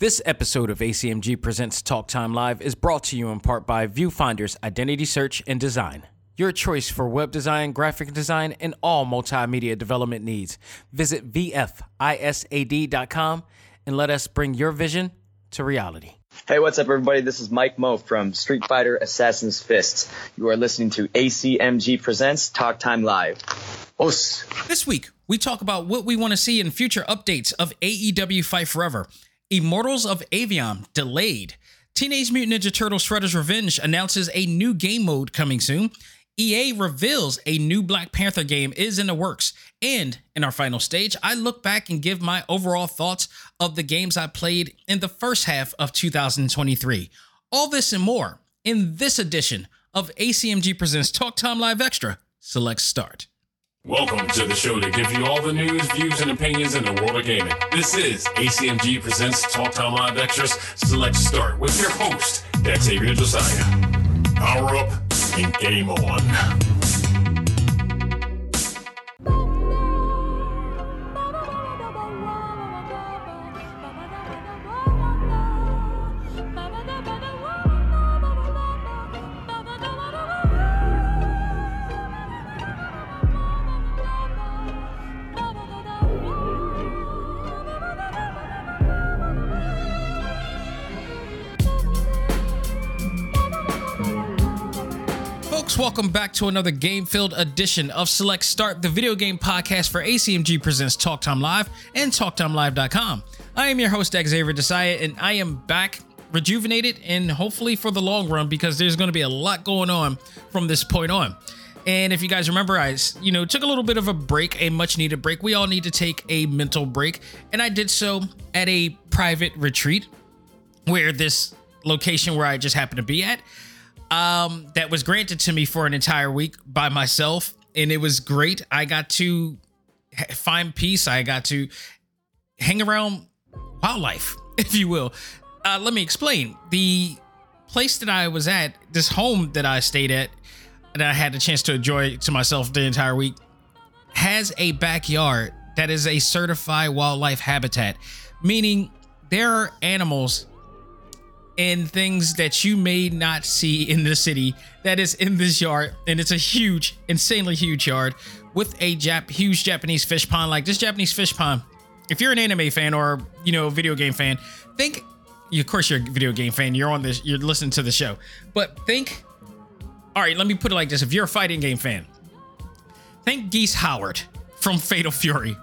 This episode of ACMG Presents Talk Time Live is brought to you in part by Viewfinder's Identity Search and Design. Your choice for web design, graphic design, and all multimedia development needs. Visit VFISAD.com and let us bring your vision to reality. Hey, what's up, everybody? This is Mike Moh from Street Fighter Assassin's Fist. You are listening to ACMG Presents Talk Time Live. Os. This week, we talk about what we want to see in future updates of AEW Fight Forever. Immortals of Aveum delayed. Teenage Mutant Ninja Turtles Shredder's Revenge announces a new game mode coming soon. EA reveals a new Black Panther game is in the works. And in our final stage, I look back and give my overall thoughts of the games I played in the first half of 2023. All this and more in this edition of ACMG Presents Talk Time Live Extra. Select Start. Welcome to the show to give you all the news, views, and opinions in the world of gaming. This is ACMG Presents Talk Time Live Extras Select Start with your host, Xavier Josiah. Power up and game on. Welcome back to another game filled edition of Select Start, the video game podcast for ACMG Presents Talk Time Live and TalkTimeLive.com. I am your host, Xavier Josiah, and I am back rejuvenated and hopefully for the long run because there's going to be a lot going on from this point on. And if you guys remember, I, you know, took a little bit of a break, a much needed break. We all need to take a mental break. And I did so at a private retreat where this location where I just happened to be at um, that was granted to me for an entire week by myself, and it was great. I got to find peace. I got to hang around wildlife, if you will. Uh, let me explain. The place that I was at, this home that I stayed at, and I had the chance to enjoy to myself the entire week, has a backyard that is a certified wildlife habitat, meaning there are animals and things that you may not see in the city that is in this yard and it's a huge insanely huge yard with a Jap- huge japanese fish pond. Like this japanese fish pond if you're an anime fan or you know video game fan think of course you're a video game fan you're on this you're listening to the show but think all right let me put it like this. If you're a fighting game fan think geese howard from fatal fury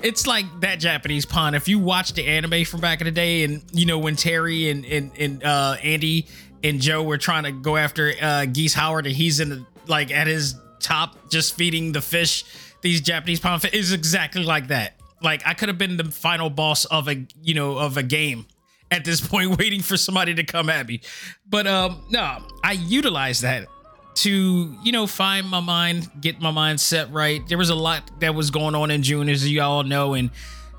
it's like that Japanese pond. If you watch the anime from back in the day, and you know when Terry and and, and uh, Andy and Joe were trying to go after uh, Geese Howard, and he's in the, like at his top, just feeding the fish. These Japanese pond is exactly like that. Like I could have been the final boss of a you know of a game at this point, waiting for somebody to come at me. But um, no, I utilize that to you know find my mind get my mind set right. There was a lot that was going on in june as you all know and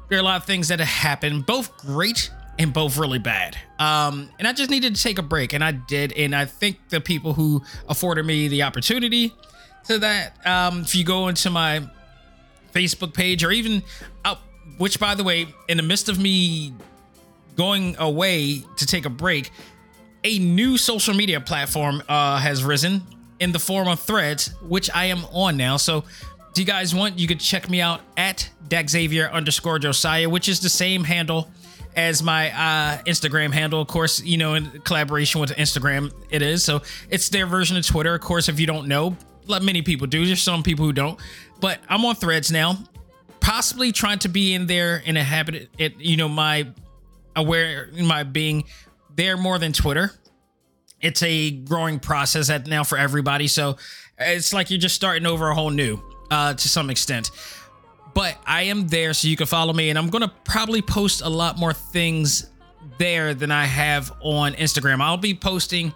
there are a lot of things that have happened both great and both really bad. Um and i just needed to take a break and i did and i think the people who afforded me the opportunity to that. Um if you go into my facebook page or even out which by the way in the midst of me going away to take a break a new social media platform uh, has risen in the form of threads, which I am on now. So, do you guys want? You could check me out at Daxavier underscore Josiah, which is the same handle as my uh, Instagram handle. Of course, you know, in collaboration with Instagram, it is. So, it's their version of Twitter. Of course, if you don't know, let many people do. There's some people who don't, but I'm on threads now. Possibly trying to be in there in a habit, it, you know, my aware, my being there more than Twitter it's a growing process at now for everybody. So it's like you're just starting over a whole new uh, to some extent. But I am there so you can follow me, and I'm gonna probably post a lot more things there than I have on Instagram. I'll be posting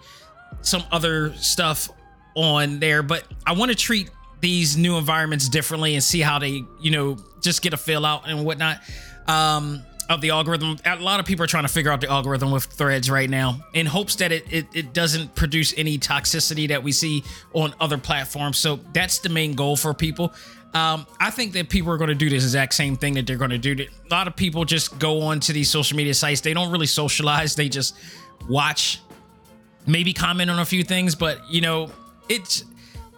some other stuff on there, but I want to treat these new environments differently and see how they, you know, just get a fill out and whatnot. Um, of the algorithm. A lot of people are trying to figure out the algorithm with threads right now in hopes that it, it, it doesn't produce any toxicity that we see on other platforms. So that's the main goal for people. Um, I think that people are going to do this exact same thing that they're going to do. A lot of people just go on to these social media sites. They don't really socialize. They just watch, maybe comment on a few things, but you know, it's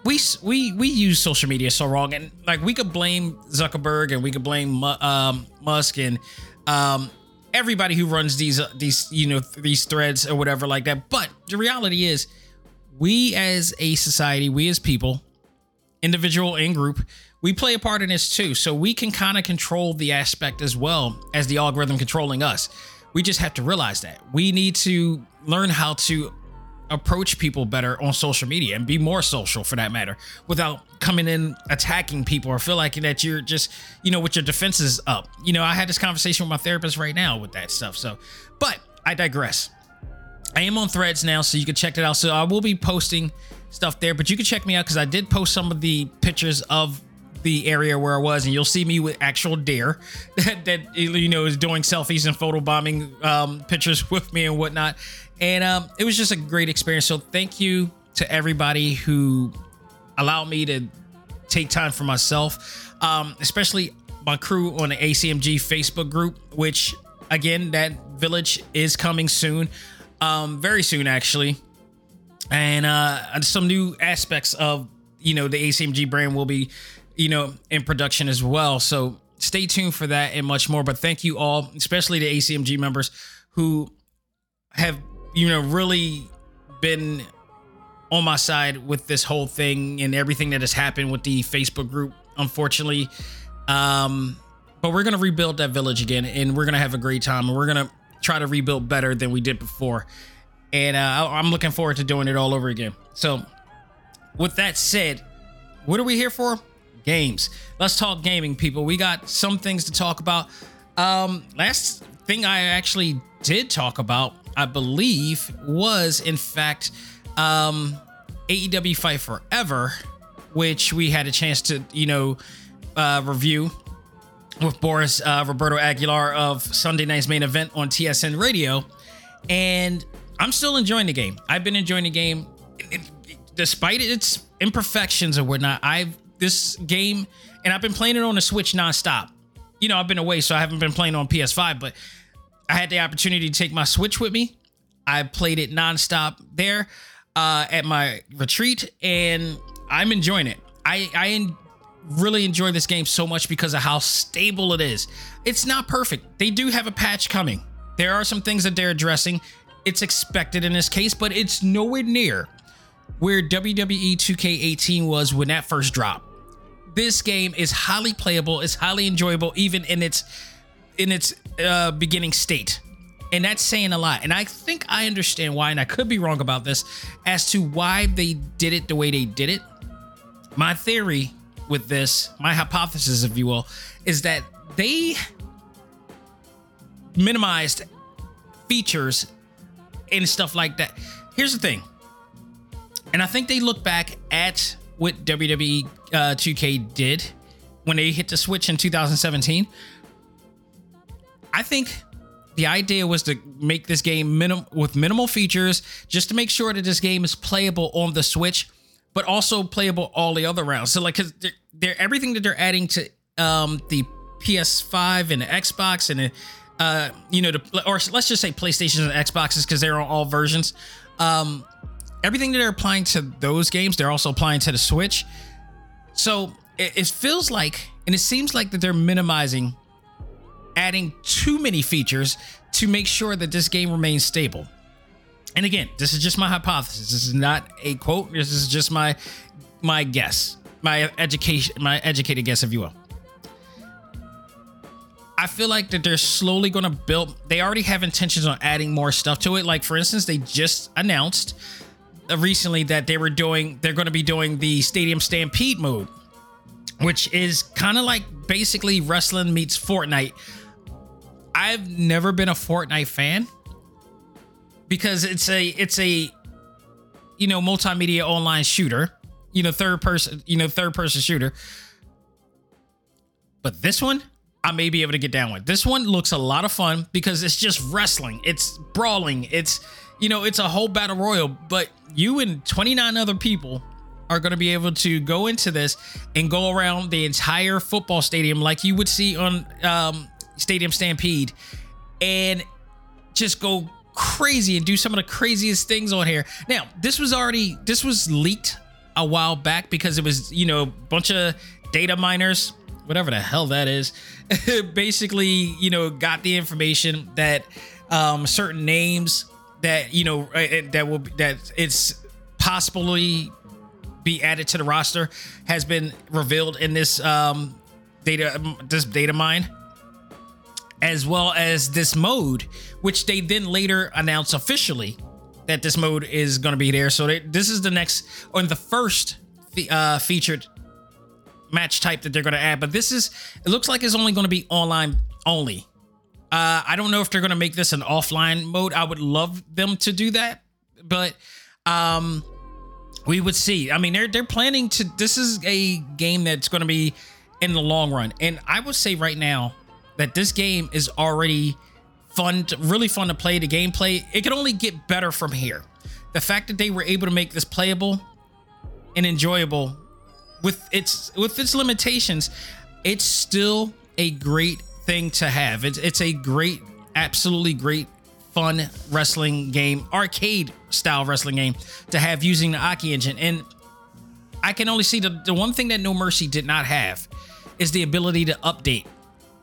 we we we use social media so wrong, and like we could blame Zuckerberg and we could blame um, Musk and um, everybody who runs these uh, these you know these threads or whatever like that. But the reality is, we as a society, we as people, individual and group, we play a part in this too. So we can kind of control the aspect as well as the algorithm controlling us. We just have to realize that we need to learn how to approach people better on social media and be more social for that matter without coming in attacking people or feel like that you're just you know with your defenses up. You know i had this conversation with my therapist right now with that stuff so but i digress. I am on threads now so you can check it out. So i will be posting stuff there but you can check me out because i did post some of the pictures of the area where I was, and you'll see me with actual deer that, that you know is doing selfies and photo bombing um, pictures with me and whatnot. And um, it was just a great experience. So thank you to everybody who allowed me to take time for myself, um, especially my crew on the ACMG Facebook group, which again, that village is coming soon, um, very soon actually, and uh, some new aspects of you know the ACMG brand will be you know, in production as well. So stay tuned for that and much more. But thank you all, especially the ACMG members who have, you know, really been on my side with this whole thing and everything that has happened with the Facebook group, unfortunately. Um, but we're gonna rebuild that village again, and we're gonna have a great time, and we're gonna try to rebuild better than we did before. And uh, I'm looking forward to doing it all over again. So, with that said, what are we here for? games. Let's talk gaming, people. We got some things to talk about. Um, last thing I actually did talk about, I believe, was in fact um, AEW Fight Forever, which we had a chance to, you know, uh, review with Boris uh, Roberto Aguilar of Sunday Night's Main Event on TSN Radio. And I'm still enjoying the game. I've been enjoying the game. It, it, despite its imperfections or whatnot, I've this game, and I've been playing it on the Switch nonstop. You know, I've been away, so I haven't been playing on PS5, but I had the opportunity to take my Switch with me. I played it nonstop there uh, at my retreat, and I'm enjoying it. I I really enjoy this game so much because of how stable it is. It's not perfect. They do have a patch coming. There are some things that they're addressing. It's expected in this case, but it's nowhere near where WWE 2K18 was when that first dropped this game is highly playable, it's highly enjoyable, even in its in its uh, beginning state. And that's saying a lot. And I think I understand why, and I could be wrong about this, as to why they did it the way they did it. My theory with this, my hypothesis, if you will, is that they minimized features and stuff like that. Here's the thing. And I think they look back at what WWE uh, 2K did when they hit the Switch in 2017. I think the idea was to make this game minim- with minimal features, just to make sure that this game is playable on the Switch, but also playable all the other rounds. So like, cause they're, they're everything that they're adding to um, the PS5 and the Xbox and the, uh, you know, the, or let's just say PlayStations and Xboxes because they're on all versions. Um, everything that they're applying to those games, they're also applying to the Switch. So it, it feels like, and it seems like that they're minimizing adding too many features to make sure that this game remains stable. And again, this is just my hypothesis. This is not a quote. This is just my my guess, my education, my educated guess, if you will. I feel like that they're slowly going to build. They already have intentions on adding more stuff to it. Like for instance, they just announced uh, recently that they were doing they're going to be doing the Stadium Stampede mode, which is kind of like basically wrestling meets Fortnite. I've never been a Fortnite fan because it's a it's a you know multimedia online shooter, you know third person, you know third person shooter. But this one, I may be able to get down with. This one looks a lot of fun because it's just wrestling. It's brawling. It's you know, it's a whole battle royal, but you and 29 other people are going to be able to go into this and go around the entire football stadium like you would see on um, Stadium Stampede and just go crazy and do some of the craziest things on here. Now, this was already this was leaked a while back because it was, you know, a bunch of data miners, whatever the hell that is, basically, you know, got the information that um certain names that, you know, that will that it's possibly be added to the roster has been revealed in this um data this data mine as well as this mode, which they then later announced officially that this mode is going to be there. So they, this is the next or the first uh, featured match type that they're going to add. But this is it looks like it's only going to be online only. Uh, I don't know if they're going to make this an offline mode. I would love them to do that, but um, we would see. I mean, they're they're planning to. This is a game that's going to be in the long run, and I would say right now that this game is already fun, to, really fun to play. The gameplay, it can only get better from here. The fact that they were able to make this playable and enjoyable with its with its limitations, it's still a great thing to have. It's it's a great, absolutely great fun wrestling game, arcade style wrestling game to have using the Aki engine. And I can only see the, the one thing that No Mercy did not have is the ability to update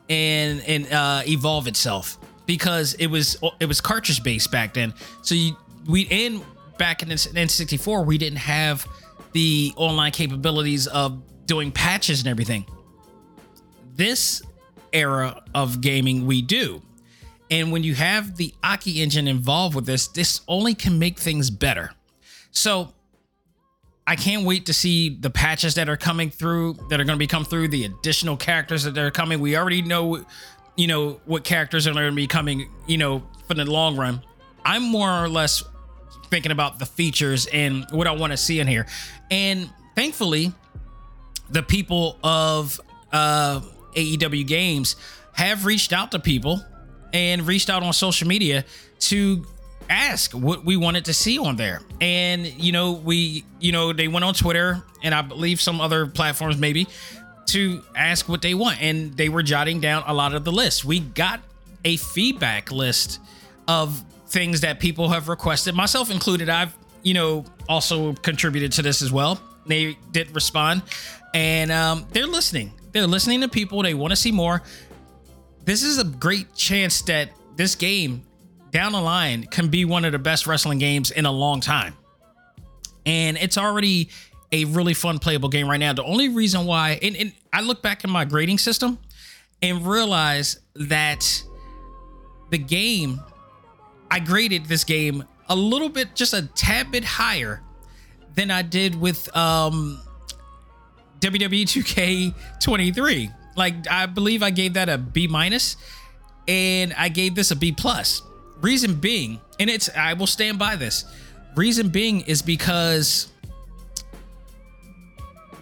and and uh, evolve itself because it was it was cartridge based back then. So you we in back in N64 we didn't have the online capabilities of doing patches and everything. This era of gaming we do. And when you have the Aki engine involved with this, this only can make things better. So I can't wait to see the patches that are coming through, that are going to be come through, the additional characters that are coming. We already know, you know, what characters are going to be coming, you know, for the long run. I'm more or less thinking about the features and what I want to see in here. And thankfully, the people of uh, AEW Games have reached out to people and reached out on social media to ask what we wanted to see on there. And, you know, we, you know, they went on Twitter and I believe some other platforms maybe to ask what they want. And they were jotting down a lot of the list. We got a feedback list of things that people have requested, myself included. I've, you know, also contributed to this as well. They did respond and um, they're listening. They're listening to people. They want to see more. This is a great chance that this game down the line can be one of the best wrestling games in a long time. And it's already a really fun playable game right now. The only reason why, and, and I look back in my grading system and realize that the game, I graded this game a little bit, just a tad bit higher than I did with um, WWE 2K23. Like I believe I gave that a B minus, and I gave this a B plus. Reason being, and it's I will stand by this. Reason being is because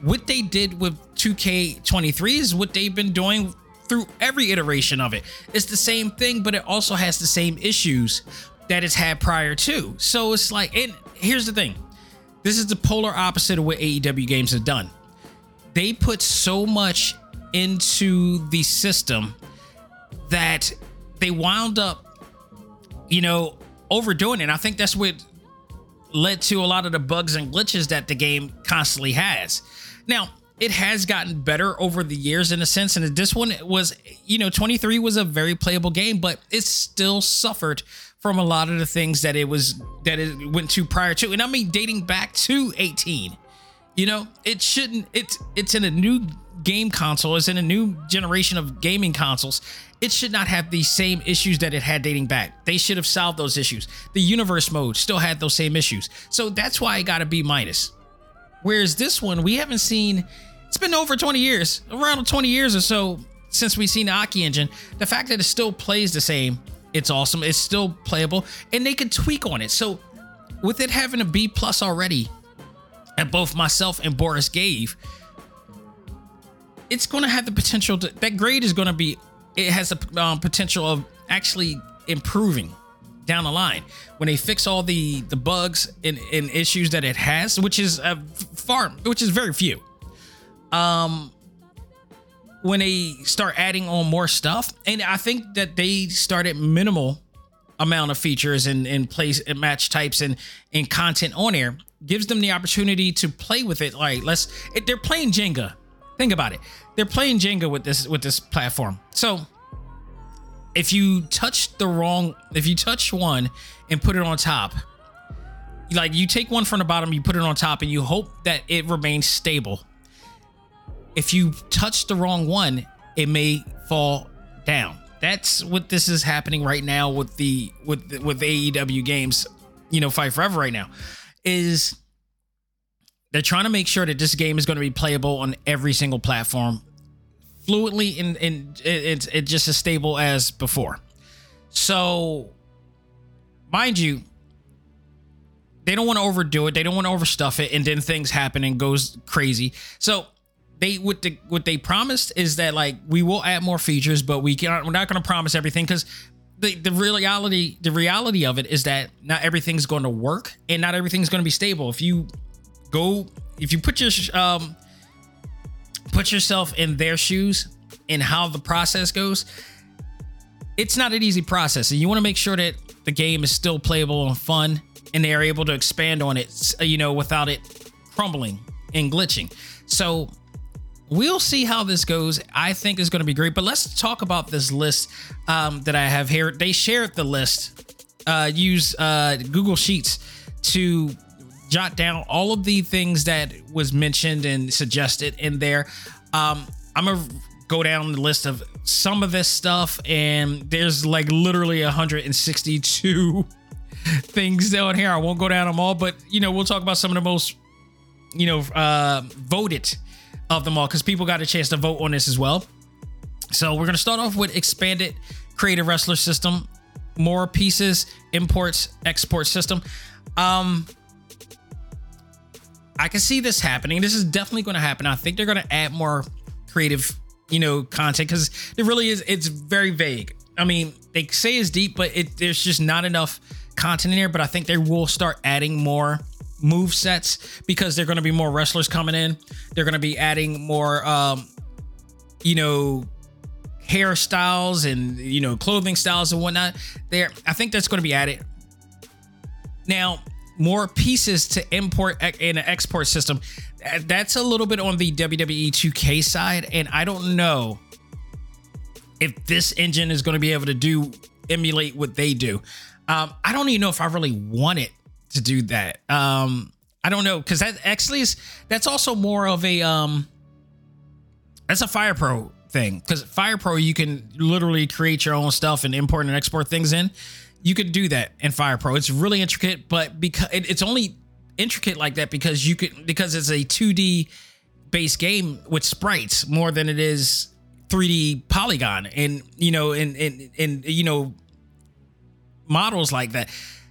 what they did with 2K23 is what they've been doing through every iteration of it. It's the same thing, but it also has the same issues that it's had prior to. So it's like, and here's the thing this is the polar opposite of what AEW games have done. They put so much into the system that they wound up you know, overdoing it. I think that's what led to a lot of the bugs and glitches that the game constantly has. Now, it has gotten better over the years in a sense, and this one was, you know, 23 was a very playable game, but it still suffered from a lot of the things that it was that it went to prior to, and I mean dating back to 18. You know, it shouldn't. It's it's in a new game console. It's in a new generation of gaming consoles, it should not have the same issues that it had dating back. They should have solved those issues. The universe mode still had those same issues. So that's why I got a B minus. Whereas this one, we haven't seen, it's been over 20 years, around 20 years or so since we've seen the Aki engine. The fact that it still plays the same, it's awesome. It's still playable and they can tweak on it. So with it having a B plus already, and both myself and Boris gave, it's going to have the potential to that grade is going to be it has the um, potential of actually improving down the line. When they fix all the the bugs and, and issues that it has which is a far which is very few um when they start adding on more stuff and i think that they started minimal amount of features and and place and match types and and content on there gives them the opportunity to play with it. Like let's they're playing jenga think about it. They're playing jenga with this with this platform. So if you touch the wrong if you touch one and put it on top like you take one from the bottom you put it on top and you hope that it remains stable. If you touch the wrong one it may fall down. That's what this is happening right now with the with with AEW games you know fight forever right now is they're trying to make sure that this game is going to be playable on every single platform fluently and, it's it, just as stable as before. So, mind you, they don't want to overdo it. They don't want to overstuff it, and then things happen and goes crazy. So they what the what they promised is that like we will add more features, but we can't. We're not going to promise everything because the the reality the reality of it is that not everything's going to work and not everything's going to be stable. If you go if you put your um put yourself in their shoes and how the process goes, it's not an easy process. And you want to make sure that the game is still playable and fun and they are able to expand on it, you know, without it crumbling and glitching. So we'll see how this goes. I think it's going to be great. But let's talk about this list um, that I have here. They shared the list. Uh, use uh, Google Sheets to jot down all of the things that was mentioned and suggested in there. Um, I'm gonna go down the list of some of this stuff, and there's like literally 162 things down here. I won't go down them all, but you know, we'll talk about some of the most, you know, uh, voted of them all because people got a chance to vote on this as well. So we're gonna start off with expanded creative wrestler system, more pieces, imports, export system. Um, I can see this happening. This is definitely going to happen. I think they're going to add more creative, you know, content because it really is. It's very vague. I mean, they say it's deep, but it there's just not enough content in here. But I think they will start adding more move sets because they're going to be more wrestlers coming in. They're going to be adding more, um, you know, hairstyles and you know clothing styles and whatnot. There, I think that's going to be added. Now, more pieces to import in an export system. That's a little bit on the WWE 2K side, and I don't know if this engine is going to be able to do emulate what they do. Um, I don't even know if I really want it to do that. Um, I don't know because that actually is that's also more of a um, that's a Fire Pro thing because Fire Pro you can literally create your own stuff and import and export things in you could do that in Fire Pro. It's really intricate, but because it's only intricate like that because you could because it's a 2D based game with sprites more than it is 3D polygon and you know and and and you know models like that.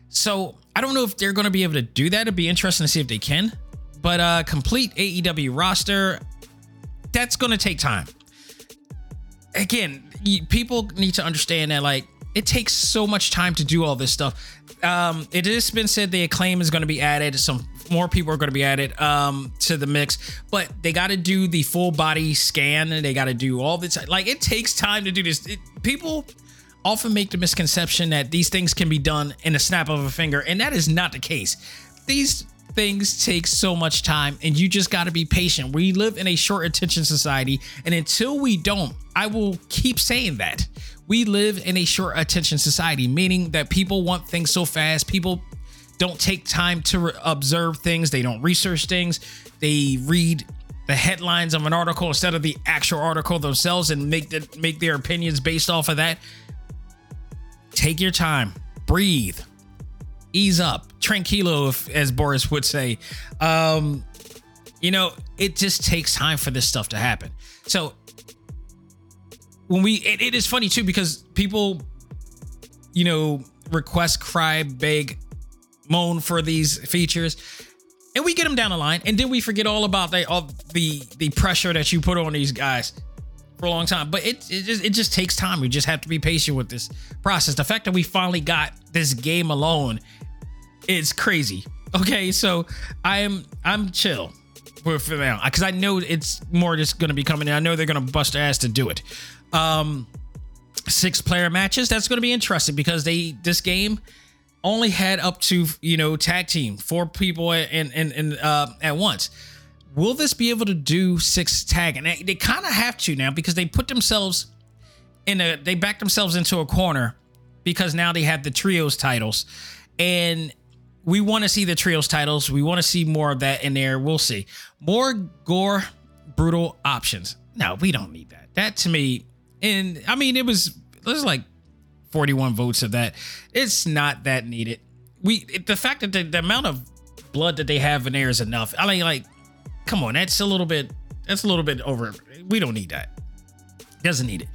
So I don't know if they're going to be able to do that. It'd be interesting to see if they can. But uh complete AEW roster, that's going to take time. Again, people need to understand that like it takes so much time to do all this stuff. Um, it has been said the acclaim is going to be added. Some more people are going to be added um, to the mix, but they got to do the full body scan and they got to do all this. Like it takes time to do this. It, people often make the misconception that these things can be done in a snap of a finger, and that is not the case. These things take so much time, and you just got to be patient. We live in a short attention society, and until we don't, I will keep saying that we live in a short attention society, meaning that people want things so fast. People don't take time to re- observe things, they don't research things, they read the headlines of an article instead of the actual article themselves and make the, make their opinions based off of that. Take your time, breathe, ease up, tranquilo, if, as Boris would say. Um, you know, it just takes time for this stuff to happen. So when we it, it is funny too because people you know request cry beg moan for these features and we get them down the line, and then we forget all about the all the the pressure that you put on these guys for a long time. But it it just, it just takes time. We just have to be patient with this process. The fact that we finally got this game alone, it's crazy. Okay, so I'm I'm chill it now because I know it's more just going to be coming in. I know they're going to bust ass to do it. Um, six player matches. That's going to be interesting because they this game only had up to you know tag team four people and and and uh, at once. Will this be able to do six tag? And they, they kind of have to now because they put themselves in a they backed themselves into a corner because now they have the trios titles and we want to see the trios titles. We want to see more of that in there. We'll see more gore, brutal options. No, we don't need that. That to me, and I mean, it was there's like 41 votes of that. It's not that needed. We the fact that the, the amount of blood that they have in there is enough. I mean, like, come on, that's a little bit. That's a little bit over. We don't need that. Doesn't need it.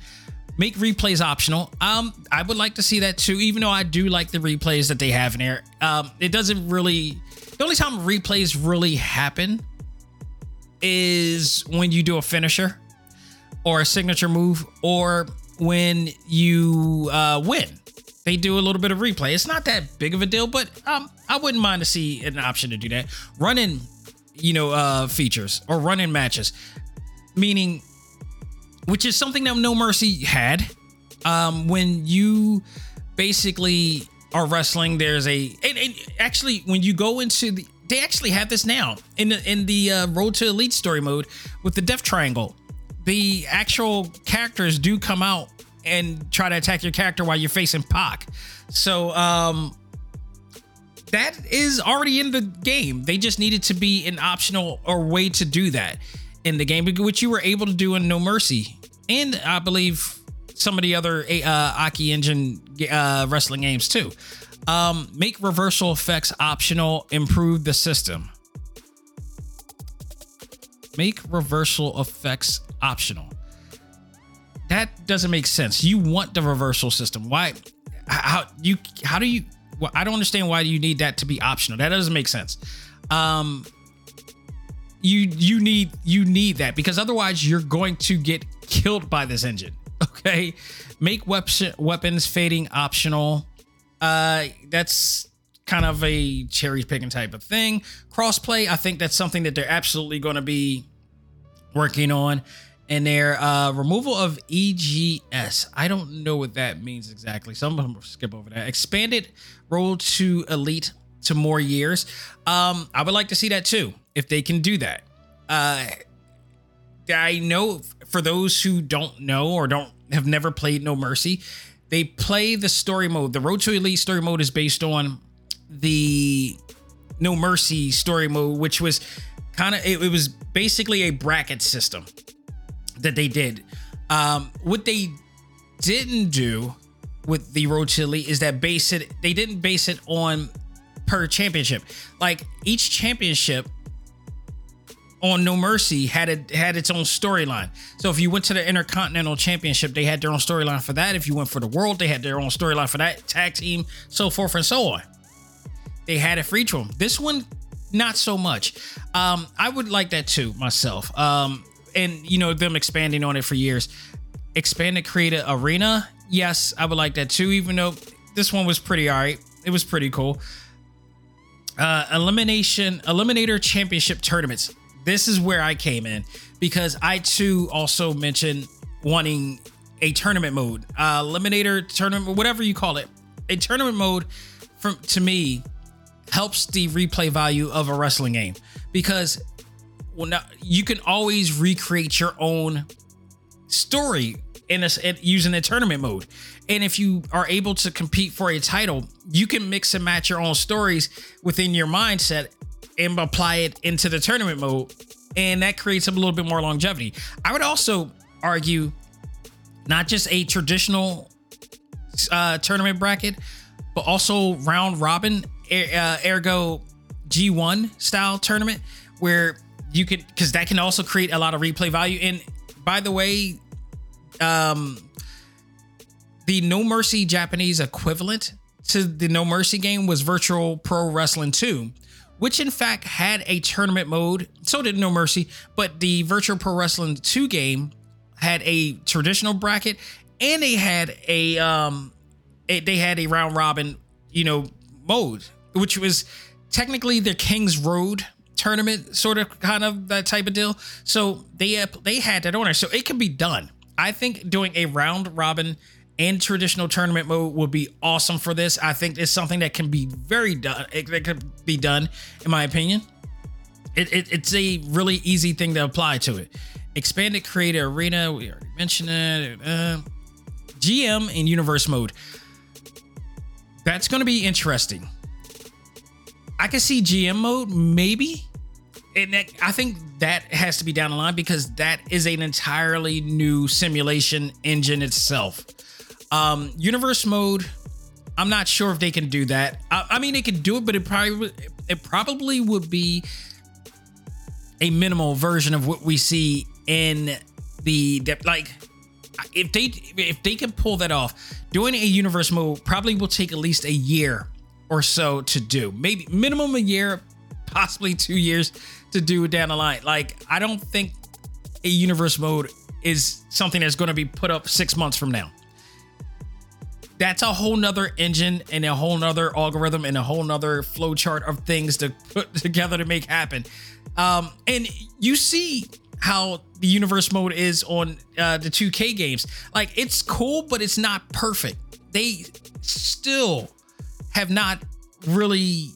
Make replays optional. Um, I would like to see that too. Even though I do like the replays that they have in there. Um, it doesn't really. The only time replays really happen is when you do a finisher or a signature move or when you uh, win. They do a little bit of replay. It's not that big of a deal, but um, I wouldn't mind to see an option to do that. Running, you know, uh, features or running matches, meaning, which is something that No Mercy had. Um, when you basically are wrestling, there's a and, and actually when you go into the they actually have this now in the in the uh, Road to Elite story mode with the Death Triangle. The actual characters do come out and try to attack your character while you're facing Pac. So um that is already in the game. They just needed to be an optional or way to do that in the game, which you were able to do in No Mercy, and I believe some of the other uh, Aki Engine uh, wrestling games too. Um, make reversal effects optional. Improve the system. Make reversal effects optional. That doesn't make sense. You want the reversal system. Why? How you? How do you? Well, I don't understand why you need that to be optional. That doesn't make sense. Um, you you need you need that because otherwise you're going to get killed by this engine. Okay, make weapon weapons fading optional. Uh, that's kind of a cherry picking type of thing. Crossplay, I think that's something that they're absolutely going to be working on. And their uh, removal of EGS, I don't know what that means exactly. Some of them will skip over that. Expanded road to elite to more years. Um, I would like to see that too, if they can do that. Uh, I know for those who don't know or don't have never played No Mercy, they play the story mode. The Road to Elite story mode is based on the No Mercy story mode, which was kind of it, it, was basically a bracket system that they did. Um, what they didn't do with the Road to Elite is that base it. They didn't base it on per championship. Like each championship on No Mercy had it had its own storyline. So if you went to the Intercontinental Championship, they had their own storyline for that. If you went for the World, they had their own storyline for that. Tag team, so forth and so on. They had it for each one. This one, not so much. Um, I would like that too myself. Um, and you know them expanding on it for years. Expanded creative arena, yes, I would like that too. Even though this one was pretty alright, it was pretty cool. Uh, elimination, eliminator championship tournaments this is where I came in because I too also mentioned wanting a tournament mode, uh, eliminator tournament, whatever you call it. A tournament mode, from to me, helps the replay value of a wrestling game because well, now, you can always recreate your own story in a, using a tournament mode. And if you are able to compete for a title, you can mix and match your own stories within your mindset and apply it into the tournament mode. And that creates a little bit more longevity. I would also argue not just a traditional uh, tournament bracket, but also round robin, uh, ergo G1 style tournament where you could, because that can also create a lot of replay value. And by the way, um, the No Mercy Japanese equivalent to the No Mercy game was Virtual Pro Wrestling 2, which in fact had a tournament mode. So did No Mercy, but the Virtual Pro Wrestling 2 game had a traditional bracket and they had a um they had a round robin, you know, mode, which was technically the King's Road tournament sort of kind of that type of deal. So they uh, they had that on. So it could be done. I think doing a round robin and traditional tournament mode would be awesome for this. I think it's something that can be very done. It, could be done, in my opinion. It, it, it's a really easy thing to apply to it. Expanded creator arena, we already mentioned it. Uh, GM in universe mode. That's going to be interesting. I can see GM mode, maybe. And that, I think that has to be down the line because that is an entirely new simulation engine itself. Um, universe mode, I'm not sure if they can do that. I, I mean, they could do it, but it probably it probably would be a minimal version of what we see in the like if they if they can pull that off doing a universe mode probably will take at least a year or so to do. Maybe minimum a year possibly two years to do down the line. Like i don't think a universe mode is something that's going to be put up six months from now that's a whole nother engine and a whole nother algorithm and a whole nother flow chart of things to put together to make happen um and you see how the universe mode is on uh, the 2K games. Like it's cool, but it's not perfect. They still have not really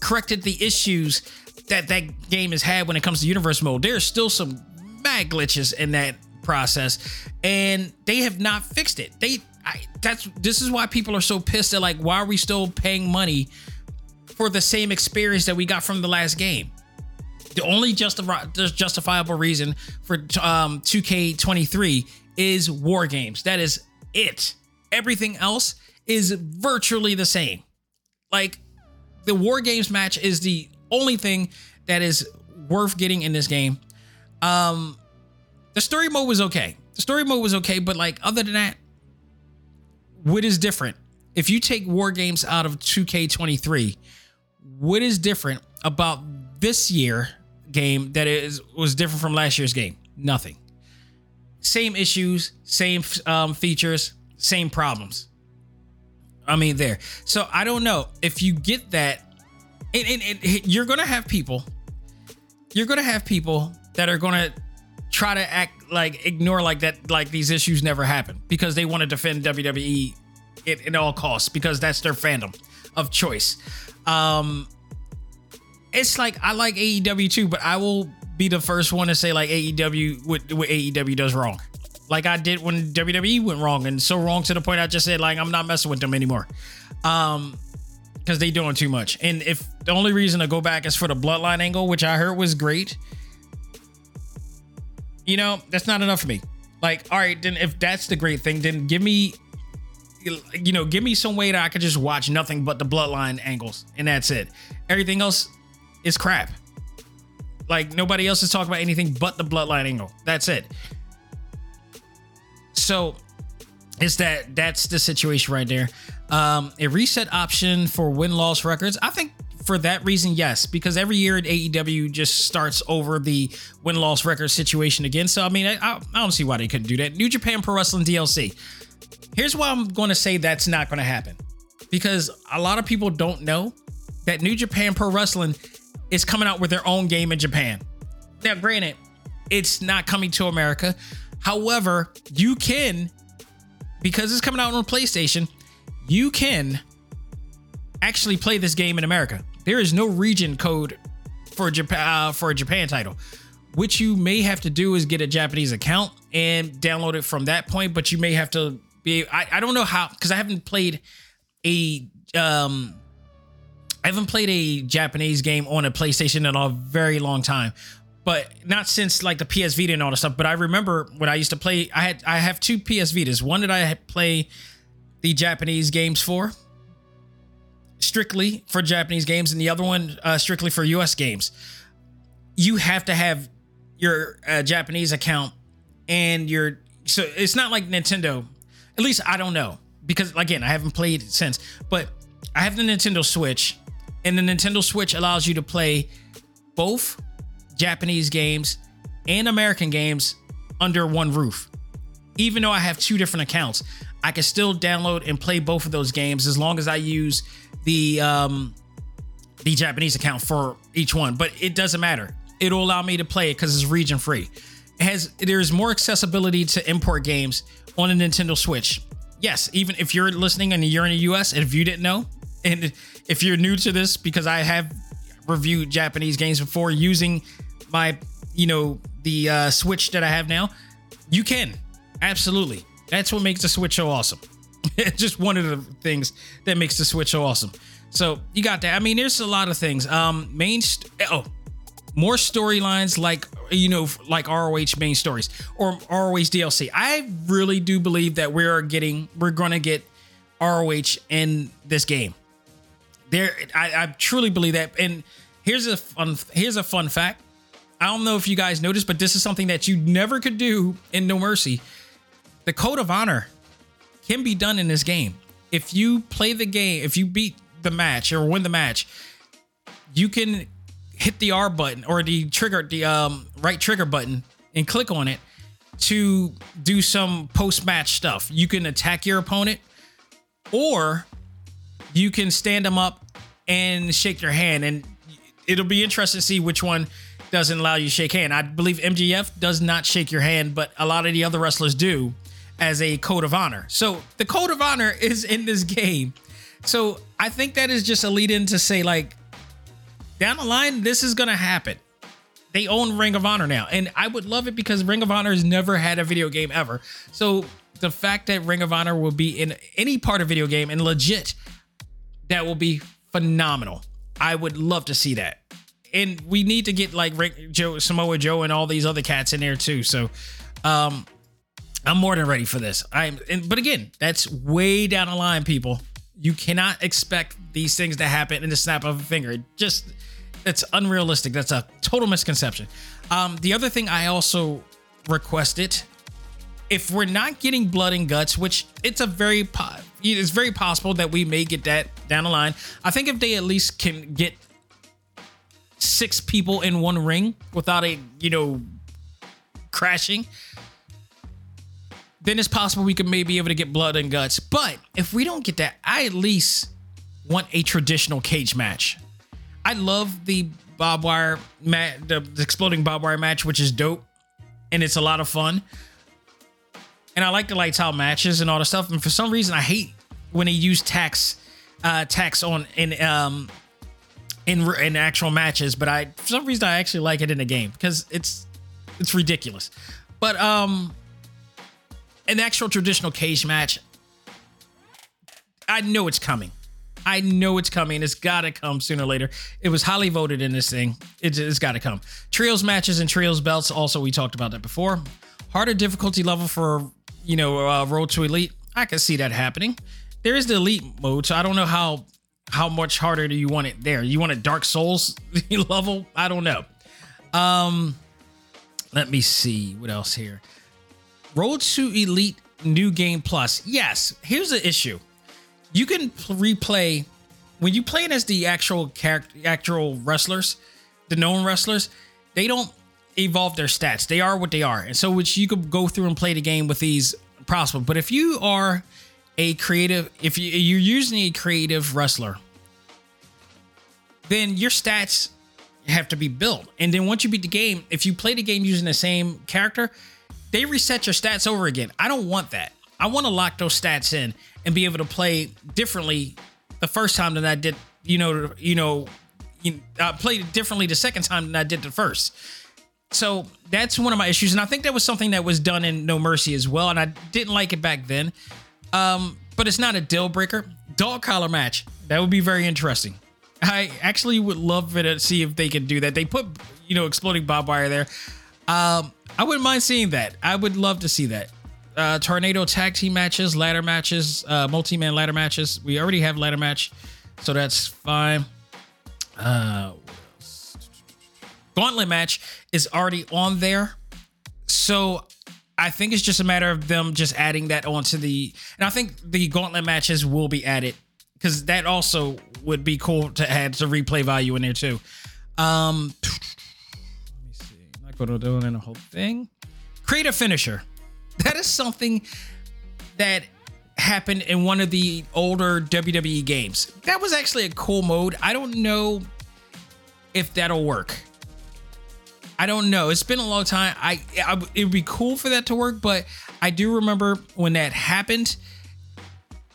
corrected the issues that that game has had when it comes to universe mode. There's still some mad glitches in that process, and they have not fixed it. They I, that's this is why people are so pissed at like why are we still paying money for the same experience that we got from the last game? The only justi- justifiable reason for um, 2K23 is war games. That is it. Everything else is virtually the same. Like the war games match is the only thing that is worth getting in this game. Um, the story mode was okay. The story mode was okay, but like other than that, what is different? If you take war games out of 2K23, what is different about this year game that is was different from last year's game? Nothing. Same issues, same um, features, same problems. I mean, there. So I don't know if you get that, and, and, and you're gonna have people. You're gonna have people that are gonna try to act like ignore like that, like these issues never happen because they want to defend WWE at, at all costs because that's their fandom of choice. Um, it's like I like AEW too, but I will be the first one to say like AEW what, what AEW does wrong. Like I did when WWE went wrong and so wrong to the point I just said like I'm not messing with them anymore. Um because they doing too much. And if the only reason to go back is for the bloodline angle, which I heard was great, you know, that's not enough for me. Like, all right, then if that's the great thing, then give me you know, give me some way that I could just watch nothing but the bloodline angles, and that's it. Everything else, is crap. Like nobody else is talking about anything but the bloodline angle. That's it. So it's that that's the situation right there. Um, a reset option for win loss records. I think for that reason, yes, because every year at AEW just starts over the win loss record situation again. So I mean, I, I don't see why they couldn't do that. New Japan Pro Wrestling DLC. Here's why I'm going to say that's not going to happen, because a lot of people don't know that New Japan Pro Wrestling is coming out with their own game in Japan. Now, granted, it's not coming to America. However, you can, because it's coming out on PlayStation, you can actually play this game in America. There is no region code for Japan uh, for a Japan title. Which you may have to do is get a Japanese account and download it from that point. But you may have to be I, I don't know how because I haven't played a um I haven't played a Japanese game on a PlayStation in a very long time, but not since like the PS Vita and all the stuff. But I remember when I used to play. I had I have two PS Vitas. One that I play the Japanese games for, strictly for Japanese games, and the other one uh, strictly for US games. You have to have your uh, Japanese account and your so it's not like Nintendo. At least I don't know because again I haven't played it since, but I have the Nintendo Switch And the Nintendo Switch allows you to play both Japanese games and American games under one roof. Even though I have two different accounts, I can still download and play both of those games as long as I use the um, the Japanese account for each one. But it doesn't matter. It'll allow me to play it because it's region free. It has there's more accessibility to import games on a Nintendo Switch. Yes, even if you're listening and you're in the US, and if you didn't know, and if you're new to this, because I have reviewed Japanese games before using my, you know, the uh, Switch that I have now, you can absolutely. That's what makes the Switch so awesome. Just one of the things that makes the Switch so awesome. So you got that. I mean, there's a lot of things. Um, main st- oh, more storylines like you know like ROH main stories or ROH DLC. I really do believe that we're getting we're to get ROH in this game. There, I, I truly believe that. And here's a fun here's a fun fact. I don't know if you guys noticed, but this is something that you never could do in No Mercy. The Code of Honor can be done in this game. If you play the game, if you beat the match or win the match, you can hit the R button or the trigger, the um, right trigger button and click on it to do some post match stuff. You can attack your opponent or you can stand them up and shake their hand. And it'll be interesting to see which one doesn't allow you to shake hand. I believe MJF does not shake your hand, but a lot of the other wrestlers do as a code of honor. So the code of honor is in this game. So I think that is just a lead in to say, like, down the line, this is gonna happen. They own Ring of Honor now, and I would love it because Ring of Honor has never had a video game ever. So the fact that Ring of Honor will be in any part of video game and legit, that will be phenomenal. I would love to see that. And we need to get like Rick, Joe, Samoa Joe, and all these other cats in there too. So, um, I'm more than ready for this. I'm, and, but again, that's way down the line, people. You cannot expect these things to happen in the snap of a finger. It just it's unrealistic. That's a total misconception. Um, the other thing I also requested, if we're not getting blood and guts, which it's a very po- it's very possible that we may get that down the line. I think if they at least can get six people in one ring without a you know crashing, then it's possible we could maybe be able to get blood and guts. But if we don't get that, I at least want a traditional cage match. I love the barbed wire match, the, the exploding barbed wire match, which is dope, and it's a lot of fun. And I like the lights out matches and all the stuff. And for some reason, I hate when they use tax, uh, tax on in um in in actual matches. But I for some reason I actually like it in the game because it's it's ridiculous. But um, an actual traditional cage match, I know it's coming. I know it's coming. It's got to come sooner or later. It was highly voted in this thing. It, has got to come. Trios matches and trios belts. Also, we talked about that before. Harder difficulty level for you know uh, Road to Elite. I can see that happening. There is the Elite mode, so I don't know how how much harder do you want it there. You want a Dark Souls level? I don't know. Um, let me see what else here. Road to Elite New Game Plus. Yes, here's the issue you can replay when you play it as the actual character, actual wrestlers, the known wrestlers. They don't evolve their stats. They are what they are, and so which you could go through and play the game with these possible. But if you are a creative, if you, you're using a creative wrestler, then your stats have to be built. And then once you beat the game, if you play the game using the same character, they reset your stats over again. I don't want that. I want to lock those stats in and be able to play differently the first time than I did. You know, you know, you, I played differently the second time than I did the first. So that's one of my issues, and I think that was something that was done in No Mercy as well, and I didn't like it back then. Um, but it's not a deal breaker. Dog collar match that would be very interesting. I actually would love to see if they could do that. They put you know exploding barbed wire there. Um, I wouldn't mind seeing that. I would love to see that uh, tornado tag team matches, ladder matches, uh, multi man ladder matches. We already have ladder match, so that's fine. Uh, Gauntlet match is already on there, so I think it's just a matter of them just adding that onto the. And I think the Gauntlet matches will be added because that also would be cool to add some replay value in there too. Um, see. I'm not going to do it in the whole thing. Create a finisher. That is something that happened in one of the older WWE games. That was actually a cool mode. I don't know if that'll work. I don't know. It's been a long time. I, I it would be cool for that to work, but I do remember when that happened.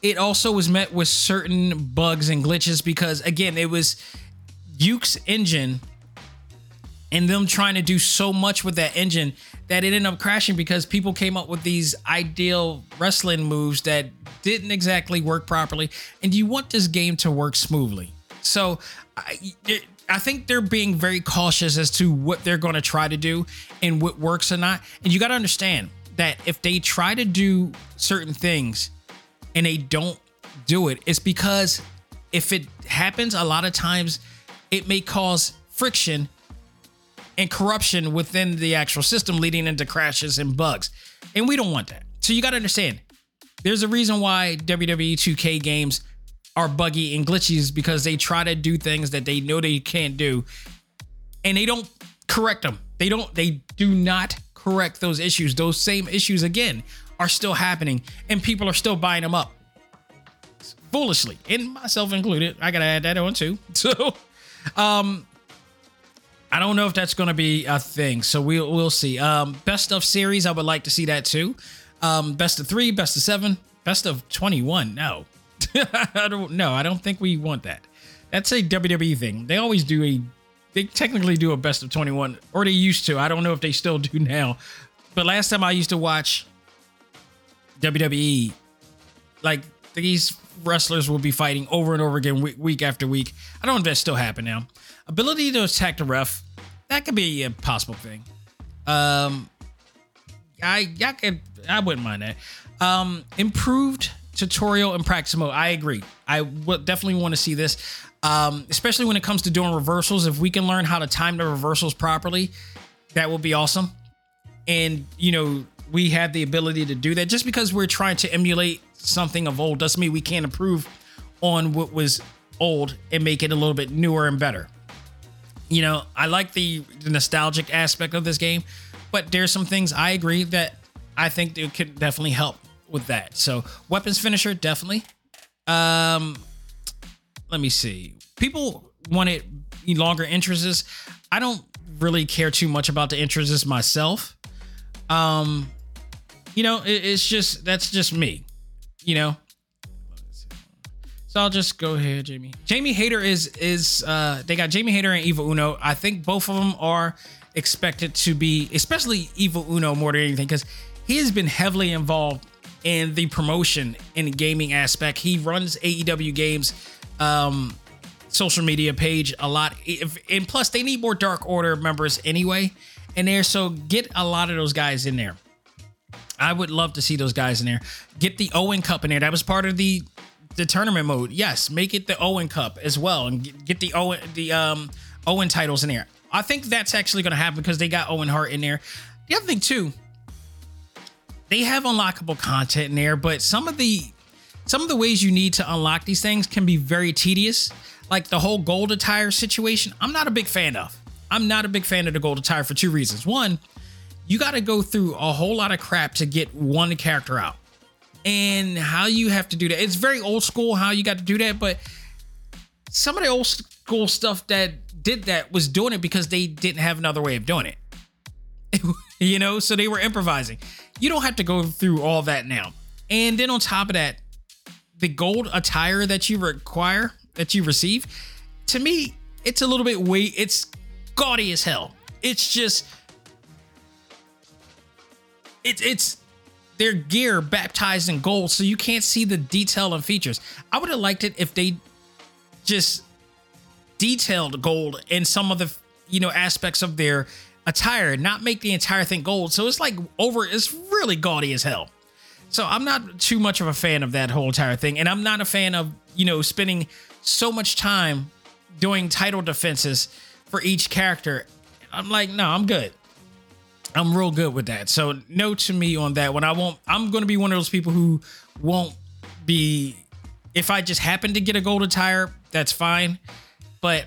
It also was met with certain bugs and glitches because again, it was Yuke's engine and them trying to do so much with that engine that it ended up crashing because people came up with these ideal wrestling moves that didn't exactly work properly. And you want this game to work smoothly. So I, I think they're being very cautious as to what they're going to try to do and what works or not. And you got to understand that if they try to do certain things and they don't do it, it's because if it happens a lot of times, it may cause friction and corruption within the actual system, leading into crashes and bugs. And we don't want that. So you got to understand there's a reason why WWE 2K games are buggy and glitchy because they try to do things that they know they can't do and they don't correct them. They don't, they do not correct those issues. Those same issues, again, are still happening and people are still buying them up foolishly, and myself included. I got to add that on too. So, um, I don't know if that's going to be a thing. So we'll we'll see. Um, best of series, I would like to see that too. Um, best of three, best of seven, best of twenty one. No, I don't. No, I don't think we want that. That's a WWE thing. They always do a. They technically do a best of twenty one, or they used to. I don't know if they still do now. But last time I used to watch WWE, like these wrestlers will be fighting over and over again week, week after week. I don't know if that still happen now. Ability to attack the ref, that could be a possible thing. Um, I I could I wouldn't mind that. Um, improved tutorial and practice mode. I agree. I would definitely want to see this, um, especially when it comes to doing reversals. If we can learn how to time the reversals properly, that would be awesome. And you know, we have the ability to do that. Just because we're trying to emulate something of old doesn't mean we can't improve on what was old and make it a little bit newer and better. You know, I like the, nostalgic aspect of this game, but there's some things I agree that I think it could definitely help with that. So weapons finisher, definitely. Um, let me see. People wanted longer entrances. I don't really care too much about the entrances myself. Um, you know, it, it's just that's just me. You know. So I'll just go ahead, Jamie. Jamie Hayter is is uh they got Jamie Hayter and Evil Uno. I think both of them are expected to be, especially Evil Uno more than anything, because he has been heavily involved in the promotion in the gaming aspect. He runs AEW games um social media page a lot. If, and plus they need more Dark Order members anyway in there. So get a lot of those guys in there. I would love to see those guys in there. Get the Owen Cup in there. That was part of the the tournament mode. Yes, make it the Owen Cup as well, and get, the Owen the um Owen titles in there. I think that's actually going to happen because they got Owen Hart in there. The other thing too, they have unlockable content in there, but some of the some of the ways you need to unlock these things can be very tedious. Like the whole gold attire situation, I'm not a big fan of. I'm not a big fan of the gold attire for two reasons. One, you got to go through a whole lot of crap to get one character out. And how you have to do that. It's very old school how you got to do that, but some of the old school stuff that did that was doing it because they didn't have another way of doing it. you know, so they were improvising. You don't have to go through all that now. And then on top of that, the gold attire that you require, that you receive, to me, it's a little bit weight. It's gaudy as hell. It's just it's it's their gear baptized in gold, so you can't see the detail and features. I would have liked it if they just detailed gold in some of the you know aspects of their attire, not make the entire thing gold. So it's like over, it's really gaudy as hell. So I'm not too much of a fan of that whole entire thing, and I'm not a fan of you know spending so much time doing title defenses for each character. I'm like, no, I'm good. I'm real good with that. So no to me on that one. I won't. I'm going to be one of those people who won't be if I just happen to get a gold attire, that's fine. But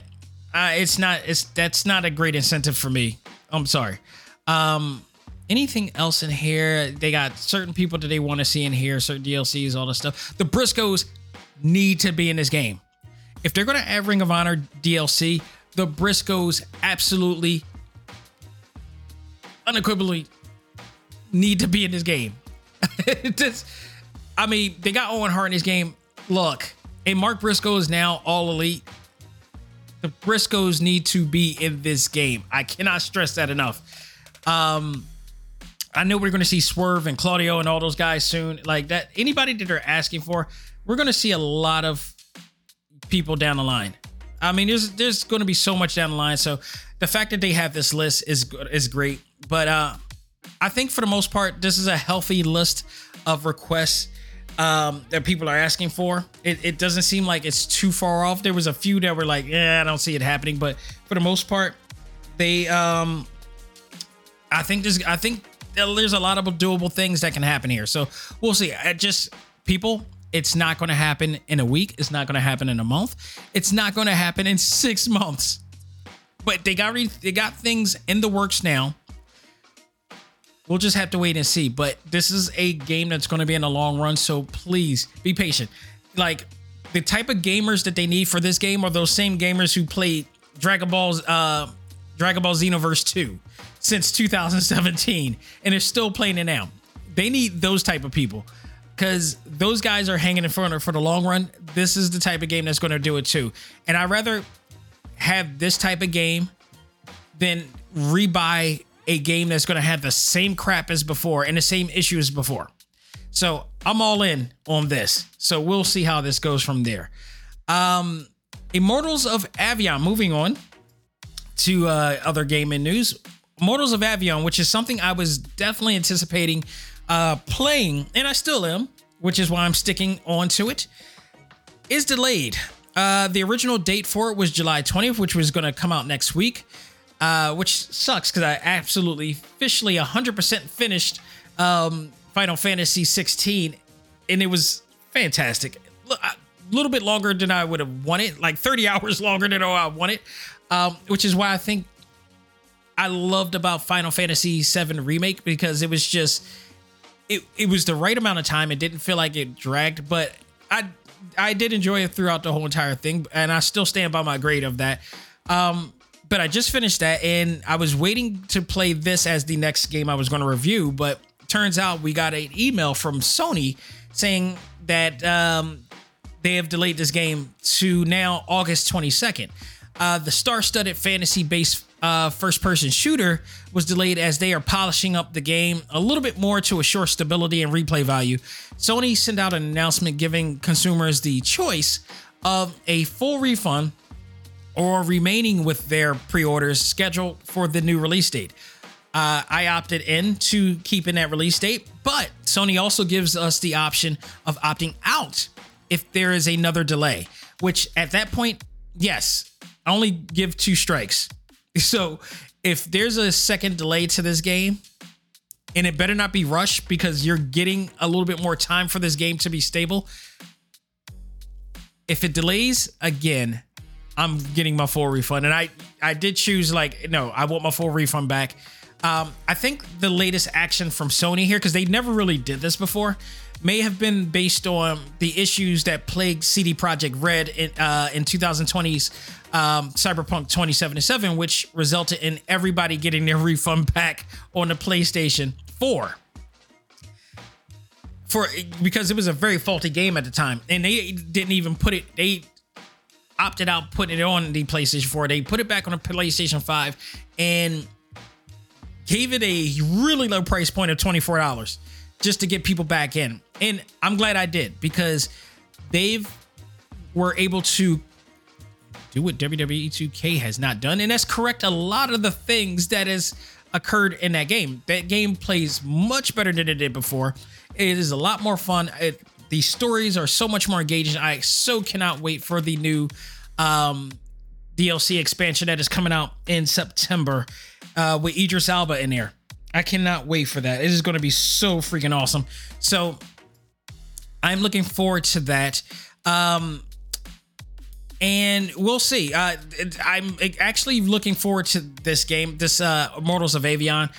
uh, it's not. It's that's not a great incentive for me. I'm sorry. Um, anything else in here? They got certain people that they want to see in here, certain DLCs, all this stuff. The Briscoes need to be in this game. If they're going to add Ring of Honor DLC, the Briscoes absolutely, unequivocally need to be in this game. Just, I mean, they got Owen Hart in this game. Look, and Mark Briscoe is now all elite. The Briscoes need to be in this game. I cannot stress that enough. Um, I know we're going to see Swerve and Claudio and all those guys soon. Like that, anybody that they're asking for, we're going to see a lot of people down the line. I mean, there's there's going to be so much down the line. So the fact that they have this list is is great. But uh, I think for the most part, this is a healthy list of requests um, that people are asking for. It, it doesn't seem like it's too far off. There was a few that were like, yeah, I don't see it happening, but for the most part, they um, I think there's I think there's a lot of doable things that can happen here. So we'll see. I just people, it's not going to happen in a week. It's not going to happen in a month. It's not going to happen in six months. But they got re- they got things in the works now We'll just have to wait and see. But this is a game that's going to be in the long run. So please be patient. Like the type of gamers that they need for this game are those same gamers who played Dragon Ball's uh Dragon Ball Xenoverse 2 since 2017 and are still playing it now. They need those type of people because those guys are hanging in front of for the long run. This is the type of game that's going to do it too. And I'd rather have this type of game than rebuy a game that's going to have the same crap as before and the same issue as before. So I'm all in on this. So we'll see how this goes from there. Um, Immortals of Aveum. Moving on to uh, other gaming news. Immortals of Aveum, which is something I was definitely anticipating uh, playing, and I still am, which is why I'm sticking on to it, is delayed. Uh, the original date for it was July 20th, which was going to come out next week uh, which sucks because I absolutely officially 100% finished um, Final Fantasy 16, and it was fantastic. A little bit longer than I would have wanted, like 30 hours longer than I wanted, um, which is why I think I loved about Final Fantasy 7 remake because it was just it it was the right amount of time. It didn't feel like it dragged, but I I did enjoy it throughout the whole entire thing, and I still stand by my grade of that. Um, but I just finished that and I was waiting to play this as the next game I was going to review. But turns out we got an email from Sony saying that um, they have delayed this game to now August 22nd. Uh, the star studded fantasy based uh, first person shooter was delayed as they are polishing up the game a little bit more to assure stability and replay value. Sony sent out an announcement giving consumers the choice of a full refund or remaining with their pre-orders scheduled for the new release date. Uh, I opted in to keeping that release date, but Sony also gives us the option of opting out if there is another delay, which at that point, yes, only give two strikes. So if there's a second delay to this game, and it better not be rushed because you're getting a little bit more time for this game to be stable. If it delays again, I'm getting my full refund. And I I did choose like no, I want my full refund back. Um, I think the latest action from Sony here, because they never really did this before, may have been based on the issues that plagued CD Projekt Red in, uh, in 2020's um, Cyberpunk 2077, which resulted in everybody getting their refund back on the PlayStation 4 for because it was a very faulty game at the time and they didn't even put it they opted out putting it on the PlayStation 4. They put it back on the PlayStation 5 and gave it a really low price point of $24 just to get people back in. And I'm glad I did because they've were able to do what WWE 2K has not done and that's correct a lot of the things that has occurred in that game. That game plays much better than it did before. It is a lot more fun. It the stories are so much more engaging. I so cannot wait for the new um, DLC expansion that is coming out in September uh, with Idris Elba in there. I cannot wait for that. It is going to be so freaking awesome. So I'm looking forward to that. Um, and we'll see. Uh, I'm actually looking forward to this game, this uh, Immortals of Aveum.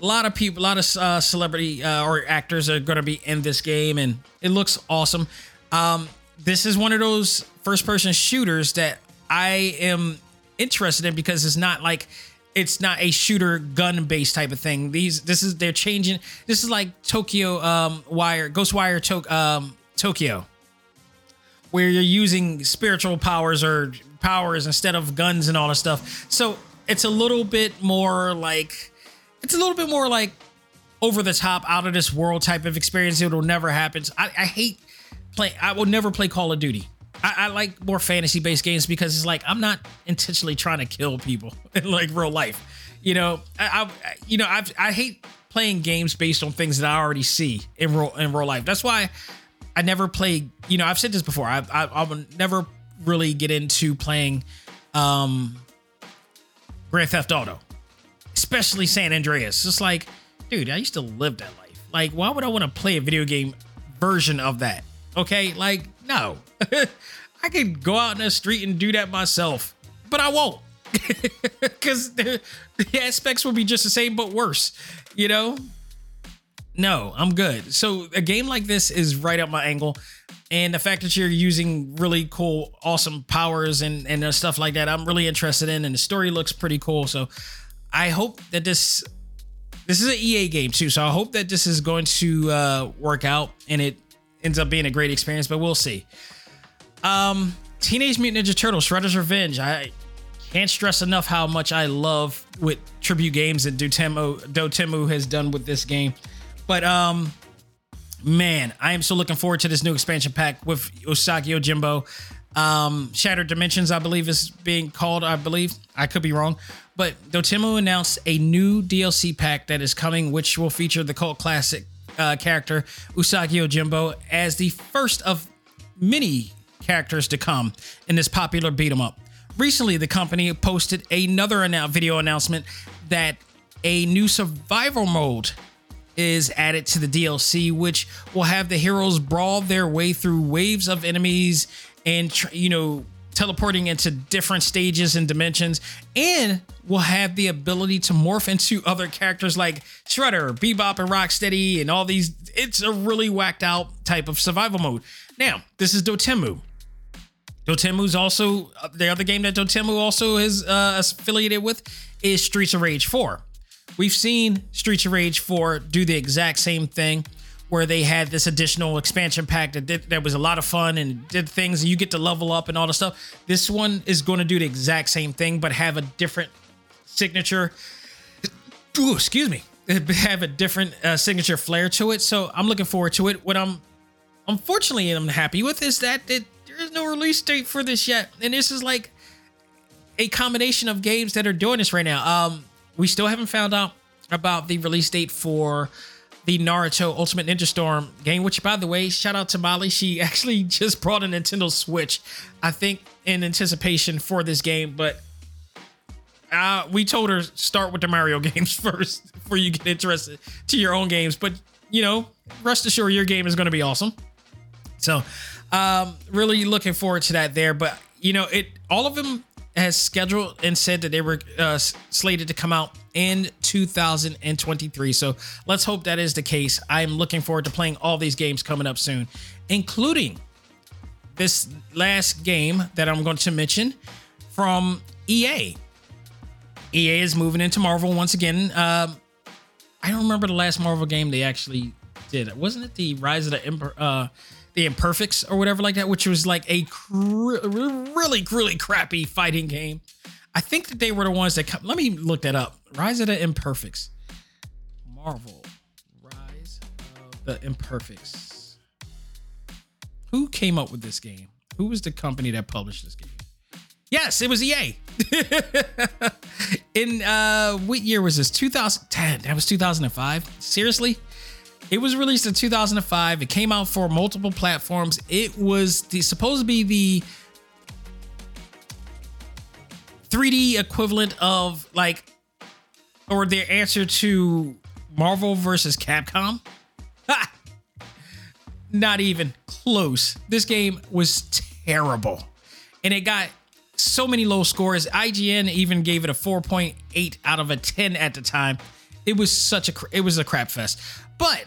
A lot of people, a lot of uh, celebrity uh, or actors are going to be in this game, and it looks awesome. Um, this is one of those first-person shooters that I am interested in because it's not like it's not a shooter gun based type of thing. These this is they're changing. This is like Tokyo um, Wire, Ghostwire to, um, Tokyo where you're using spiritual powers or powers instead of guns and all this stuff. So it's a little bit more like it's a little bit more like over the top, out of this world type of experience. It'll never happen. I, I hate play. I will never play Call of Duty. I, I like more fantasy based games because it's like I'm not intentionally trying to kill people in like real life. You know, I, I you know I I hate playing games based on things that I already see in real in real life. That's why I never play. You know, I've said this before. I I, I never really get into playing um Grand Theft Auto, especially San Andreas. Just like, dude, I used to live that life. Like, why would I want to play a video game version of that? Okay, like, no. I could go out in the street and do that myself, but I won't. Because the, the aspects will be just the same, but worse, you know? No, I'm good. So a game like this is right up my angle. And the fact that you're using really cool, awesome powers and, and stuff like that, I'm really interested in. And the story looks pretty cool. So I hope that this this is an EA game too. So I hope that this is going to uh, work out and it ends up being a great experience, but we'll see. Um, Teenage Mutant Ninja Turtles: Shredder's Revenge. I can't stress enough how much I love what tribute games that Dotemu Dotemu has done with this game. But um, man, I am so looking forward to this new expansion pack with Usagi Yojimbo. Um, Shattered Dimensions, I believe, is being called. I believe I could be wrong, but Dotemu announced a new DLC pack that is coming, which will feature the cult classic uh, character Usagi Yojimbo, as the first of many characters to come in this popular beat 'em up. Recently, the company posted another video announcement that a new survival mode is added to the DLC, which will have the heroes brawl their way through waves of enemies and, you know, teleporting into different stages and dimensions, and will have the ability to morph into other characters like Shredder, Bebop, and Rocksteady, and all these. It's a really whacked out type of survival mode. Now, this is Dotemu. Dotemu's also the other game that Dotemu also is uh, affiliated with is Streets of Rage 4. We've seen Streets of Rage 4 do the exact same thing where they had this additional expansion pack that did, that was a lot of fun and did things and you get to level up and all the stuff. This one is going to do the exact same thing but have a different signature. Ooh, excuse me. Have a different uh, signature flair to it. So I'm looking forward to it. What I'm unfortunately I'm happy with is that it, there is no release date for this yet, and this is like a combination of games that are doing this right now. Um, we still haven't found out about the release date for the Naruto Ultimate Ninja Storm game, which, by the way, shout out to Molly. She actually just brought a Nintendo Switch, I think, in anticipation for this game. But uh, we told her start with the Mario games first before you get interested to your own games. But, you know, rest assured your game is going to be awesome. So, um, really looking forward to that there. But, you know, it all of them has scheduled and said that they were uh, slated to come out in 2023. So let's hope that is the case. I'm looking forward to playing all these games coming up soon, including this last game that I'm going to mention from EA. EA is moving into Marvel once again. Um, I don't remember the last Marvel game they actually did. Wasn't it the Rise of the Emperor? Uh, the Imperfects or whatever like that, which was like a cr- really, really crappy fighting game. I think that they were the ones that come. Let me look that up. Rise of the Imperfects. Marvel. Rise of the Imperfects. Who came up with this game? Who was the company that published this game? Yes, it was EA. In uh what year was this? 2010. That was 2005. Seriously? It was released in 2005. It came out for multiple platforms. It was the, supposed to be the 3D equivalent of like, or their answer to Marvel versus Capcom. Not even close. This game was terrible. And it got so many low scores. IGN even gave it a 4.8 out of a 10 at the time. It was such a it was a crap fest. But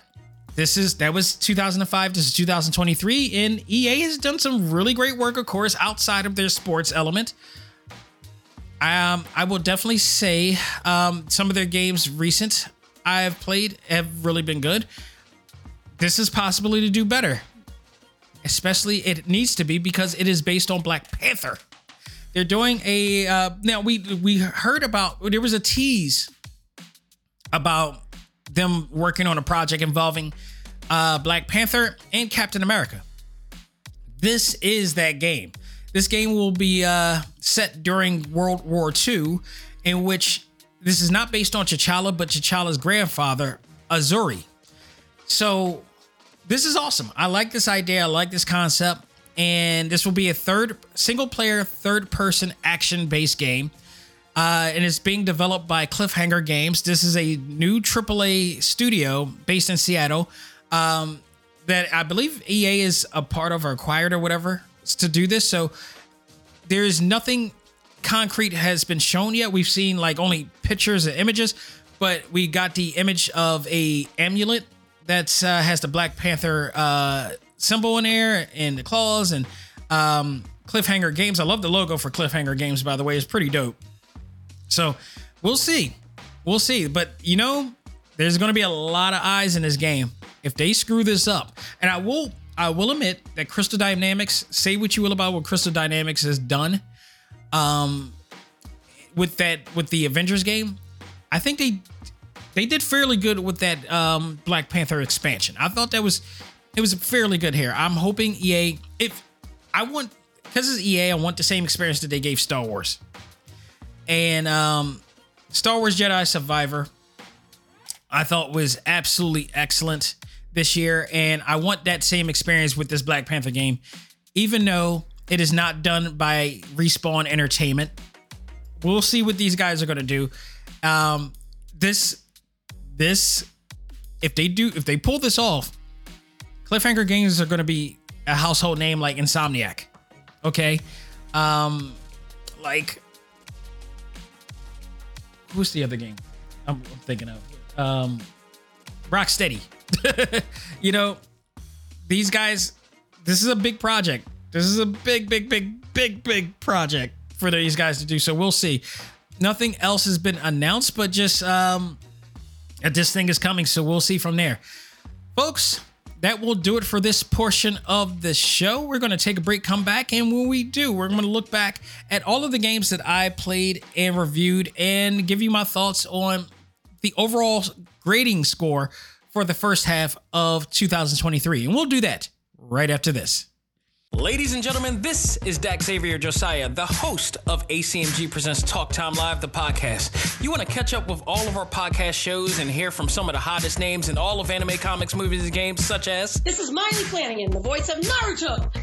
this is that was 2005 this is 2023 and ea has done some really great work of course outside of their sports element um, i will definitely say um, some of their games recent i have played have really been good this is possibly to do better especially it needs to be because it is based on black panther they're doing a uh, now we we heard about there was a tease about them working on a project involving uh, Black Panther and Captain America. This is that game. This game will be uh, set during World War II, in which this is not based on T'Challa, but T'Challa's grandfather, Azzuri. So this is awesome. I like this idea. I like this concept. And this will be a third single player, third person action based game uh, and it's being developed by Cliffhanger Games. This is a new AAA studio based in Seattle um, that I believe EA is a part of or acquired or whatever to do this. So there is nothing concrete has been shown yet. We've seen like only pictures and images, but we got the image of a amulet that uh, has the Black Panther uh, symbol in there and the claws and um, Cliffhanger Games. I love the logo for Cliffhanger Games, by the way. It's pretty dope. So we'll see. We'll see. But you know, there's going to be a lot of eyes in this game if they screw this up. And I will I will admit that Crystal Dynamics, say what you will about what Crystal Dynamics has done um with that with the Avengers game, I think they they did fairly good with that um Black Panther expansion. I thought that was it was fairly good here. I'm hoping EA if I want because it's EA, I want the same experience that they gave Star Wars and um, Star Wars Jedi Survivor. I thought was absolutely excellent this year, and I want that same experience with this Black Panther game, even though it is not done by Respawn Entertainment. We'll see what these guys are to do. Um, this, this, if they do, if they pull this off, Cliffhanger Games are to be a household name like Insomniac. Okay, um, like who's the other game I'm, I'm thinking of? Um, Rocksteady. you know, these guys. This is a big project. This is a big, big, big, big, big project for these guys to do. So we'll see. Nothing else has been announced, but just um, this thing is coming. So we'll see from there, folks that will do it for this portion of the show. We're going to take a break, come back, and when we do, we're going to look back at all of the games that I played and reviewed and give you my thoughts on the overall grading score for the first half of 2023. And we'll do that right after this. Ladies and gentlemen, this is Dak Xavier Josiah, the host of ACMG Presents Talk Time Live, the podcast. You want to catch up with all of our podcast shows and hear from some of the hottest names in all of anime, comics, movies, and games, such as. This is Maile Flanagan, the voice of Naruto.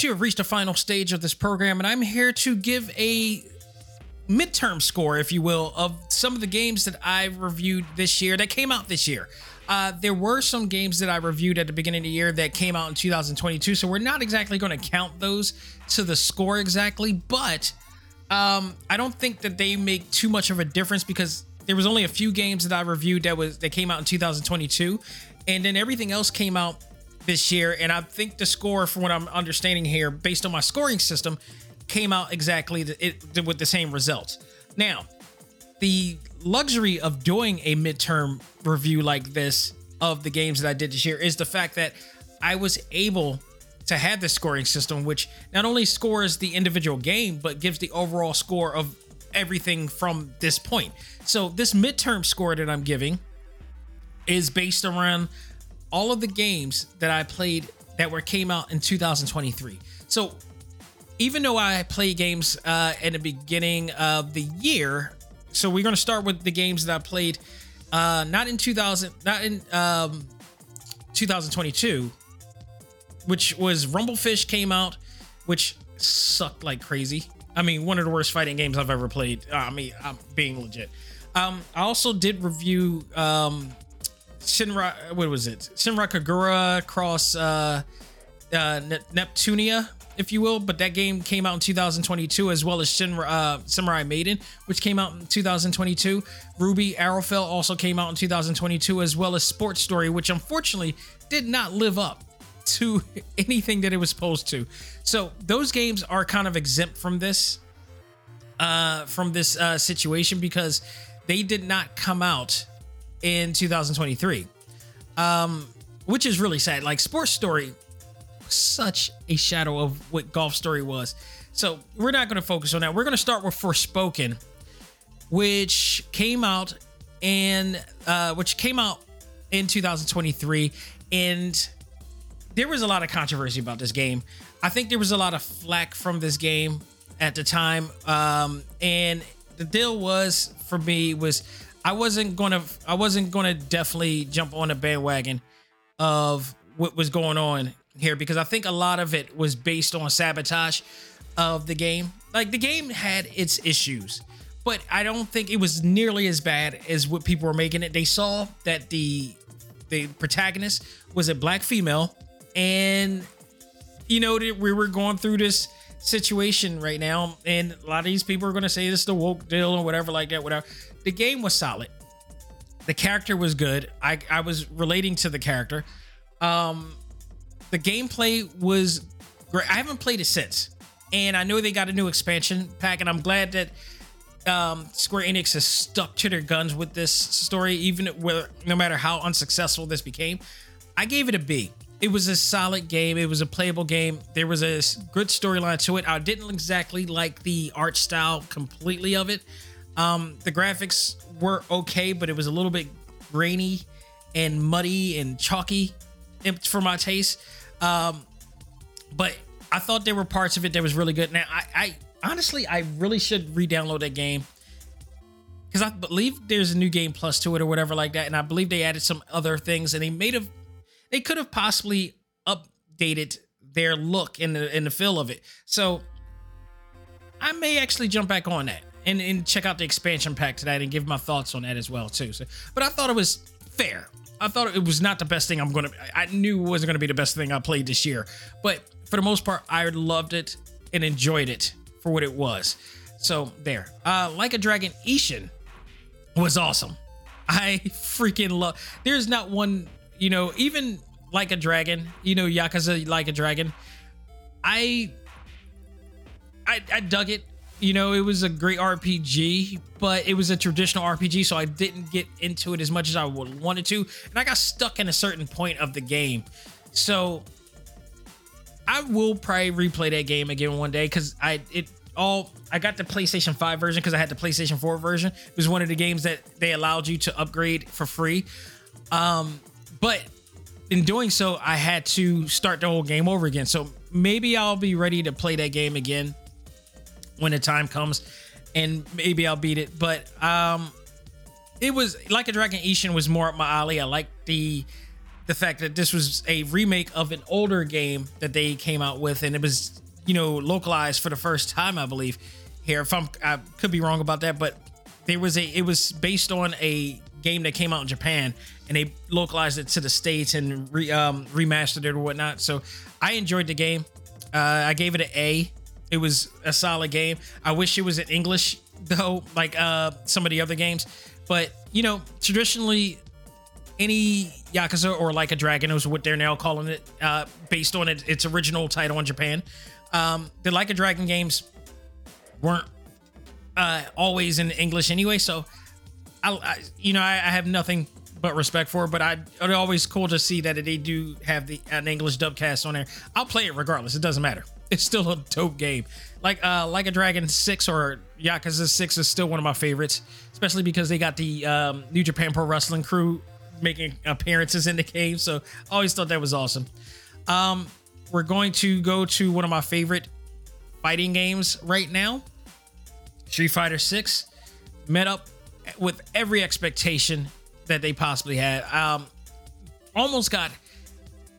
Folks, you have reached the final stage of this program, and I'm here to give a midterm score, if you will, of some of the games that I reviewed this year that came out this year. Uh, there were some games that I reviewed at the beginning of the year that came out in 2022, so we're not exactly going to count those to the score exactly, but um, I don't think that they make too much of a difference because there was only a few games that I reviewed that was that came out in 2022, and then everything else came out this year. And I think the score, from what I'm understanding here, based on my scoring system, came out exactly the, it, with the same results. Now, the luxury of doing a midterm review like this of the games that I did this year is the fact that I was able to have this scoring system, which not only scores the individual game, but gives the overall score of everything from this point. So, this midterm score that I'm giving is based around all of the games that I played that were came out in 2023. So, even though I play games uh, in the beginning of the year, so we're to start with the games that I played uh, not in 2000, not in um, 2022, which was Rumblefish came out, which sucked like crazy. I mean, one of the worst fighting games I've ever played. Uh, I mean, I'm being legit. Um, I also did review um, Shinra. What was it? Senran Kagura Cross uh, uh, Neptunia, if you will. But that game came out in 2022, as well as Shinra uh, Samurai Maiden, which came out in 2022. Ruby Arrowfell also came out in 2022, as well as Sports Story, which unfortunately did not live up to anything that it was supposed to. So those games are kind of exempt from this uh from this uh situation because they did not come out in 2023. Um which is really sad. Like Sports Story such a shadow of what Golf Story was. So we're not going to focus on that. We're going to start with Forspoken, which came out and uh, which came out in 2023, and there was a lot of controversy about this game. I think there was a lot of flack from this game at the time, um, and the deal was for me was I wasn't gonna I wasn't gonna definitely jump on a bandwagon of what was going on here because I think a lot of it was based on sabotage of the game. Like the game had its issues, but I don't think it was nearly as bad as what people were making it. They saw that the the protagonist was a black female and you know that we were going through this situation right now and a lot of these people are to say this is the woke deal or whatever like that whatever the game was solid the character was good i i was relating to the character um the gameplay was great i haven't played it since and i know they got a new expansion pack and i'm glad that um, Square Enix has stuck to their guns with this story, even where no matter how unsuccessful this became. I gave it a B. It was a solid game. It was a playable game. There was a good storyline to it. I didn't exactly like the art style completely of it. Um, the graphics were okay, but it was a little bit grainy and muddy and chalky for my taste. Um, but I thought there were parts of it that was really good. Now, I, I honestly, I really should re-download that game because I believe there's a new game plus to it or whatever like that, and I believe they added some other things, and they made have they could have possibly updated their look in the in the feel of it. So I may actually jump back on that and, and check out the expansion pack tonight and give my thoughts on that as well too. So, but I thought it was fair. I thought it was not the best thing I'm gonna. I knew wasn't gonna be the best thing I played this year, but for the most part, I loved it and enjoyed it for what it was. So there. Uh Like a Dragon Ishin was awesome. I freaking love there's not one, you know, even like a dragon, you know, Yakuza like a dragon. I I I dug it. You know, it was a great RPG, but it was a traditional RPG, so I didn't get into it as much as I would wanted to, and I got stuck in a certain point of the game. So I will probably replay that game again one day because I it all I got the PlayStation 5 version because I had the PlayStation 4 version. It was one of the games that they allowed you to upgrade for free. Um, but in doing so, I had to start the whole game over again. So maybe I'll be ready to play that game again when the time comes, and maybe I'll beat it. But um, it was like a Dragon Ishin was more up my alley. I like the the fact that this was a remake of an older game that they came out with, and it was you know localized for the first time, I believe. Here, if I'm I could be wrong about that, but there was a it was based on a game that came out in Japan, and they localized it to the states and re, um, remastered it or whatnot. So I enjoyed the game. Uh, I gave it an A. It was a solid game. I wish it was in English though, like uh, some of the other games. But you know, traditionally, any Yakuza or like a Dragon is what they're now calling it, uh, based on it, its original title in Japan. Um, the Like a Dragon games weren't uh, always in English anyway, so I, I you know I, I have nothing but respect for it, but I it's always cool to see that they do have the an English dub cast on there. I'll play it regardless. It doesn't matter. It's still a dope game. Like uh like a Dragon 6 or Yakuza 6 is still one of my favorites, especially because they got the um, New Japan Pro Wrestling crew making appearances in the game. So I always thought that was awesome. Um we're going to go to one of my favorite fighting games right now. Street Fighter 6 met up with every expectation that they possibly had. Um, almost got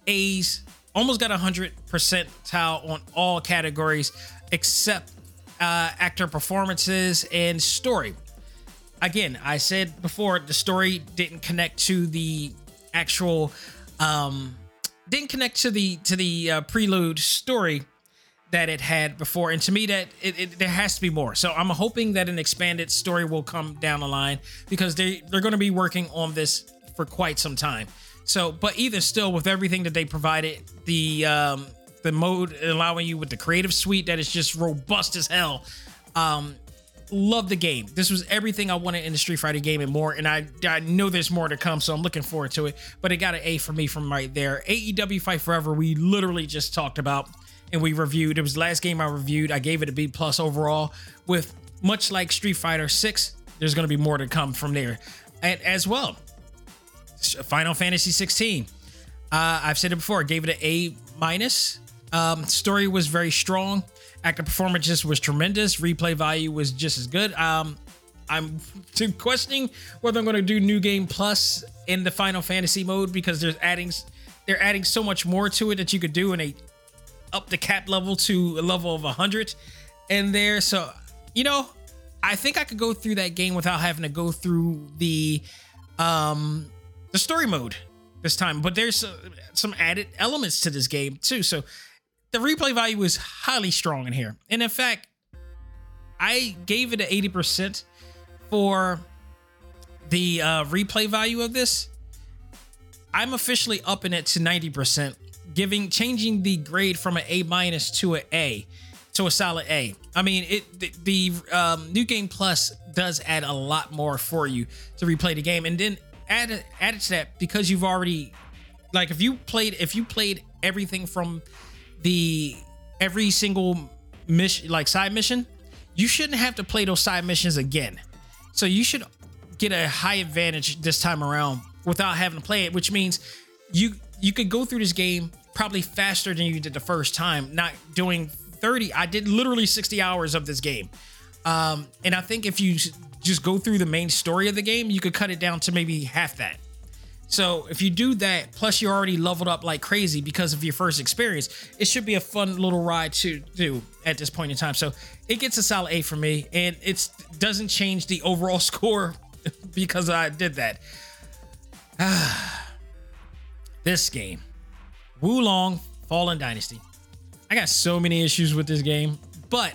A's, almost got a hundred percentile on all categories except uh, actor performances and story. Again, I said before the story didn't connect to the actual, um, didn't connect to the to the uh, prelude story that it had before. And to me that it, it, there has to be more. So i'm hoping that an expanded story will come down the line because they they're going to be working on this for quite some time so but either still with everything that they provided the um the mode allowing you with the creative suite that is just robust as hell um love the game this was everything i wanted in the street fighter game and more and i i know there's more to come so i'm looking forward to it but it got an a for me from right there aew fight forever we literally just talked about and we reviewed. It was the last game I reviewed. I gave it a B plus overall. With much like Street Fighter 6, there's going to be more to come from there. And as well, Final Fantasy 16. Uh, I've said it before. Gave it an A minus. Um, story was very strong. Actor performances was tremendous. Replay value was just as good. Um, I'm questioning whether I'm going to do New Game Plus in the Final Fantasy mode because there's adding they're adding so much more to it that you could do in a up the cap level to a level of 100 in there. So, you know, I think I could go through that game without having to go through the um the story mode this time. But there's uh, some added elements to this game too. So the replay value is highly strong in here. And in fact, I gave it an 80% for the uh, replay value of this. I'm officially upping it to 90% giving changing the grade from an A minus to an A to a solid A. I mean, it the, the um, new game plus does add a lot more for you to replay the game, and then add add to that because you've already like if you played if you played everything from the every single mission like side mission, you shouldn't have to play those side missions again. So you should get a high advantage this time around without having to play it, which means you you could go through this game probably faster than you did the first time, not doing 30. I did literally 60 hours of this game. Um, and I think if you just go through the main story of the game, you could cut it down to maybe half that. So if you do that, plus you're already leveled up like crazy because of your first experience, it should be a fun little ride to do at this point in time. So it gets a solid A for me, and it doesn't change the overall score because I did that. this game Wo Long Fallen Dynasty. I got so many issues with this game, but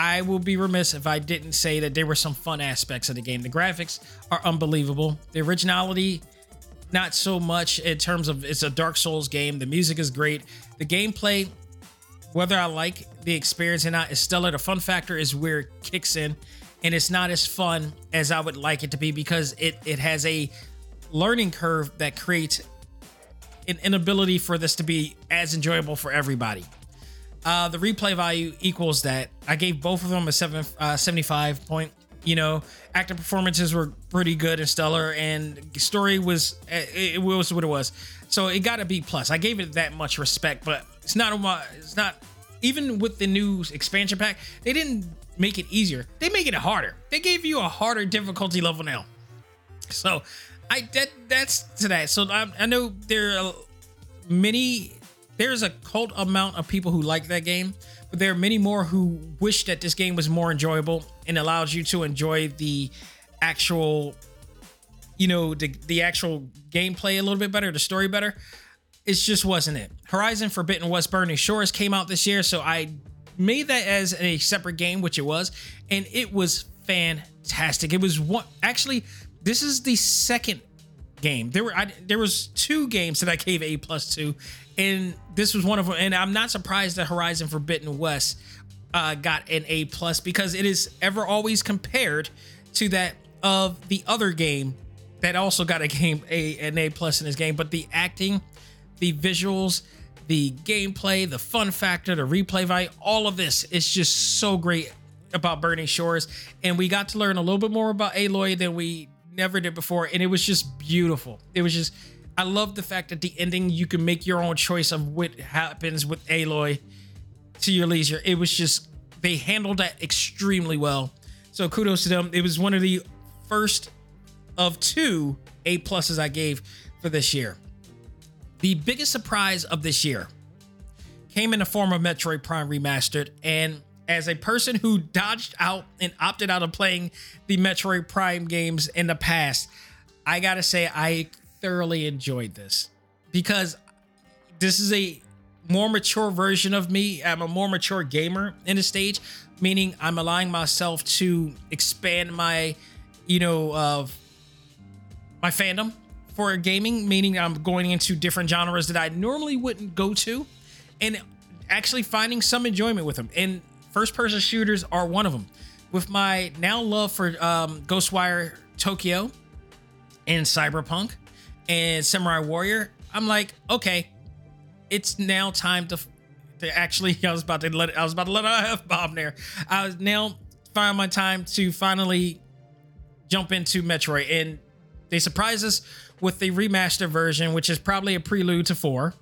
I will be remiss if I didn't say that there were some fun aspects of the game. The graphics are unbelievable. The originality, not so much in terms of it's a Dark Souls game. The music is great. The gameplay, whether I like the experience or not, is stellar. The fun factor is where it kicks in, and it's not as fun as I would like it to be because it it has a learning curve that creates an inability for this to be as enjoyable for everybody. Uh, the replay value equals that. I gave both of them a seven, uh, 75 point. You know, active performances were pretty good and stellar, and story was it, it was what it was. So it got a B plus. I gave it that much respect, but it's not a it's not even with the new expansion pack. They didn't make it easier. They make it harder. They gave you a harder difficulty level now. So I that that's to that. So I, I know there are many. There's a cult amount of people who like that game, but there are many more who wish that this game was more enjoyable and allows you to enjoy the actual, you know, the the actual gameplay a little bit better, the story better. It just wasn't it. Horizon Forbidden West Burning Shores came out this year, so I made that as a separate game, which it was, and it was fantastic. It was one actually this is the second game. There were I, there was two games that I gave A plus to, and this was one of them. And I'm not surprised that Horizon Forbidden West uh, got an A plus because it is ever always compared to that of the other game that also got a game a an A plus in this game, but the acting, the visuals, the gameplay, the fun factor, the replay value, all of this is just so great about Burning Shores. And we got to learn a little bit more about Aloy than we never did before. And it was just beautiful. It was just, I love the fact that the ending, you can make your own choice of what happens with Aloy to your leisure. It was just, they handled that extremely well. So kudos to them. It was one of the first of two A pluses I gave for this year. The biggest surprise of this year came in the form of Metroid Prime Remastered. And as a person who dodged out and opted out of playing the Metroid Prime games in the past, I gotta say, I thoroughly enjoyed this because this is a more mature version of me. I'm a more mature gamer in the stage, meaning I'm allowing myself to expand my, you know, uh, my fandom for gaming, meaning I'm going into different genres that I normally wouldn't go to, and actually finding some enjoyment with them. And first person shooters are one of them. With my now love for um, Ghostwire Tokyo and Cyberpunk and Samurai Warrior, I'm like, okay, it's now time to to actually. I was about to let I was about to let out there. I was now find my time to finally jump into Metroid, and they surprise us with the remastered version, which is probably a prelude to four.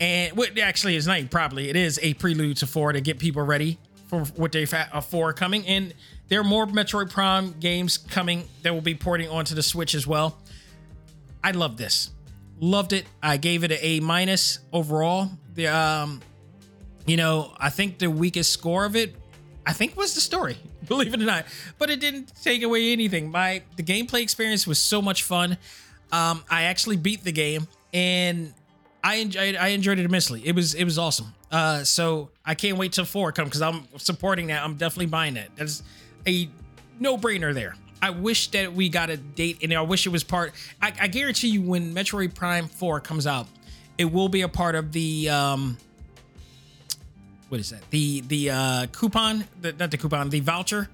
And what actually is not probably it is a prelude to four to get people ready for what they fa- uh, four coming. And there are more Metroid Prime games coming that will be porting onto the Switch as well. I love this, loved it. I gave it an A minus overall. The um, you know, I think the weakest score of it, I think was the story, believe it or not. But it didn't take away anything. My the gameplay experience was so much fun. Um, I actually beat the game and I enjoyed I enjoyed it immensely. It was it was awesome. Uh, so I can't wait till four come because I'm supporting that. I'm definitely buying that. That's a no brainer there. I wish that we got a date and I wish it was part. I, I guarantee you when Metroid Prime 4 comes out, it will be a part of the um what is that? The the uh coupon, the, not the coupon, the voucher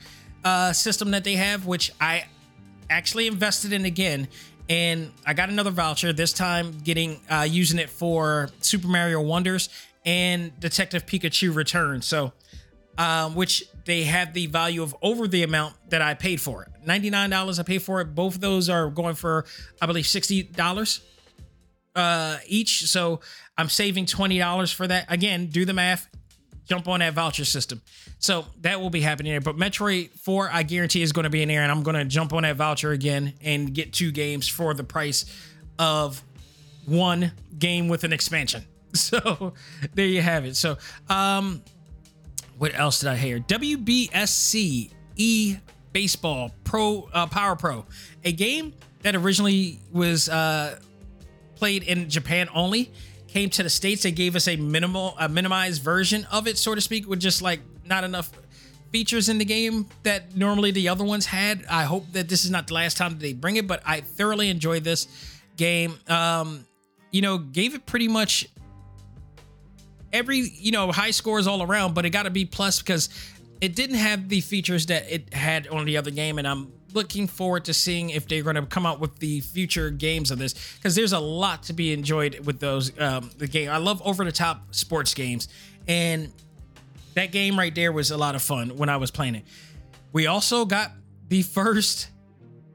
uh system that they have, which I actually invested in again and I got another voucher this time getting uh using it for Super Mario Wonders and Detective Pikachu Return. So um, which they have the value of over the amount that I paid for it. $99 I paid for it. Both of those are going for, I believe, $60 uh, each. So I'm saving $20 for that. Again, do the math, jump on that voucher system. So that will be happening there. But Metroid 4, I guarantee is going to be in there, and I'm going to jump on that voucher again and get two games for the price of one game with an expansion. So there you have it. So, um, what else did I hear? WBSC E Baseball Pro uh, Power Pro, a game that originally was uh, played in Japan only, came to the states. They gave us a minimal, a minimized version of it, so to speak, with just like not enough features in the game that normally the other ones had. I hope that this is not the last time that they bring it, but I thoroughly enjoyed this game. Um, you know, gave it pretty much every you know high scores all around but it got to be plus because it didn't have the features that it had on the other game and i'm looking forward to seeing if they're going to come out with the future games of this because there's a lot to be enjoyed with those um the game. I love over the top sports games and that game right there was a lot of fun when i was playing it. We also got the first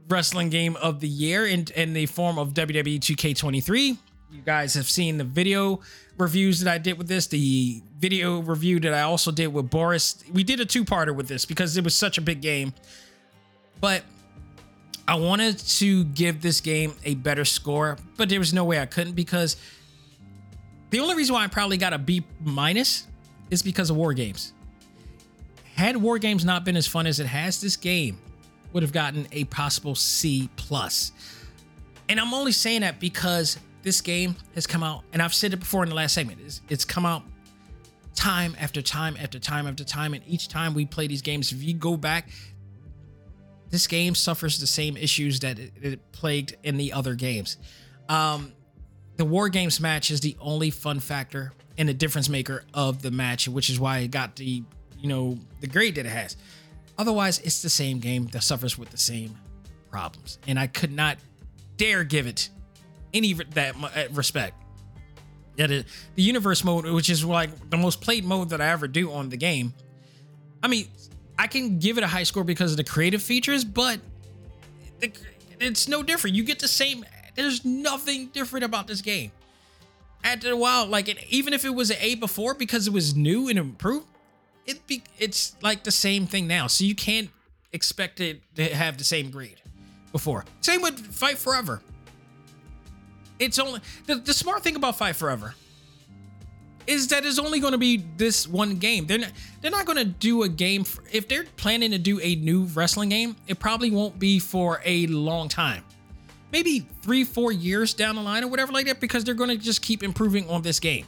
wrestling game of the year in, in the form of wwe 2k23 you guys have seen the video reviews that I did with this, the video review that I also did with Boris. We did a two-parter with this because it was such a big game. But I wanted to give this game a better score, but there was no way I couldn't because the only reason why I probably got a B minus is because of War Games. Had War Games not been as fun as it has, this game would have gotten a possible C plus. And I'm only saying that because this game has come out, and I've said it before in the last segment. It's, it's come out time after time after time after time, and each time we play these games, if you go back, this game suffers the same issues that it, it plagued in the other games. Um, the War Games match is the only fun factor and the difference maker of the match, which is why it got the you know the grade that it has. Otherwise, it's the same game that suffers with the same problems, and I could not dare give it any that uh, respect. That it, the universe mode, which is like the most played mode that I ever do on the game. I mean, I can give it a high score because of the creative features, but it's no different. You get the same. There's nothing different about this game. After a while, like it, even if it was an A before because it was new and improved, it be it's like the same thing now. So you can't expect it to have the same grade before. Same with Fight Forever. It's only the, the smart thing about Fight Forever is that it's only going to be this one game. They're not, they're not going to do a game for, if they're planning to do a new wrestling game. It probably won't be for a long time, maybe three, four years down the line or whatever like that, because they're going to just keep improving on this game.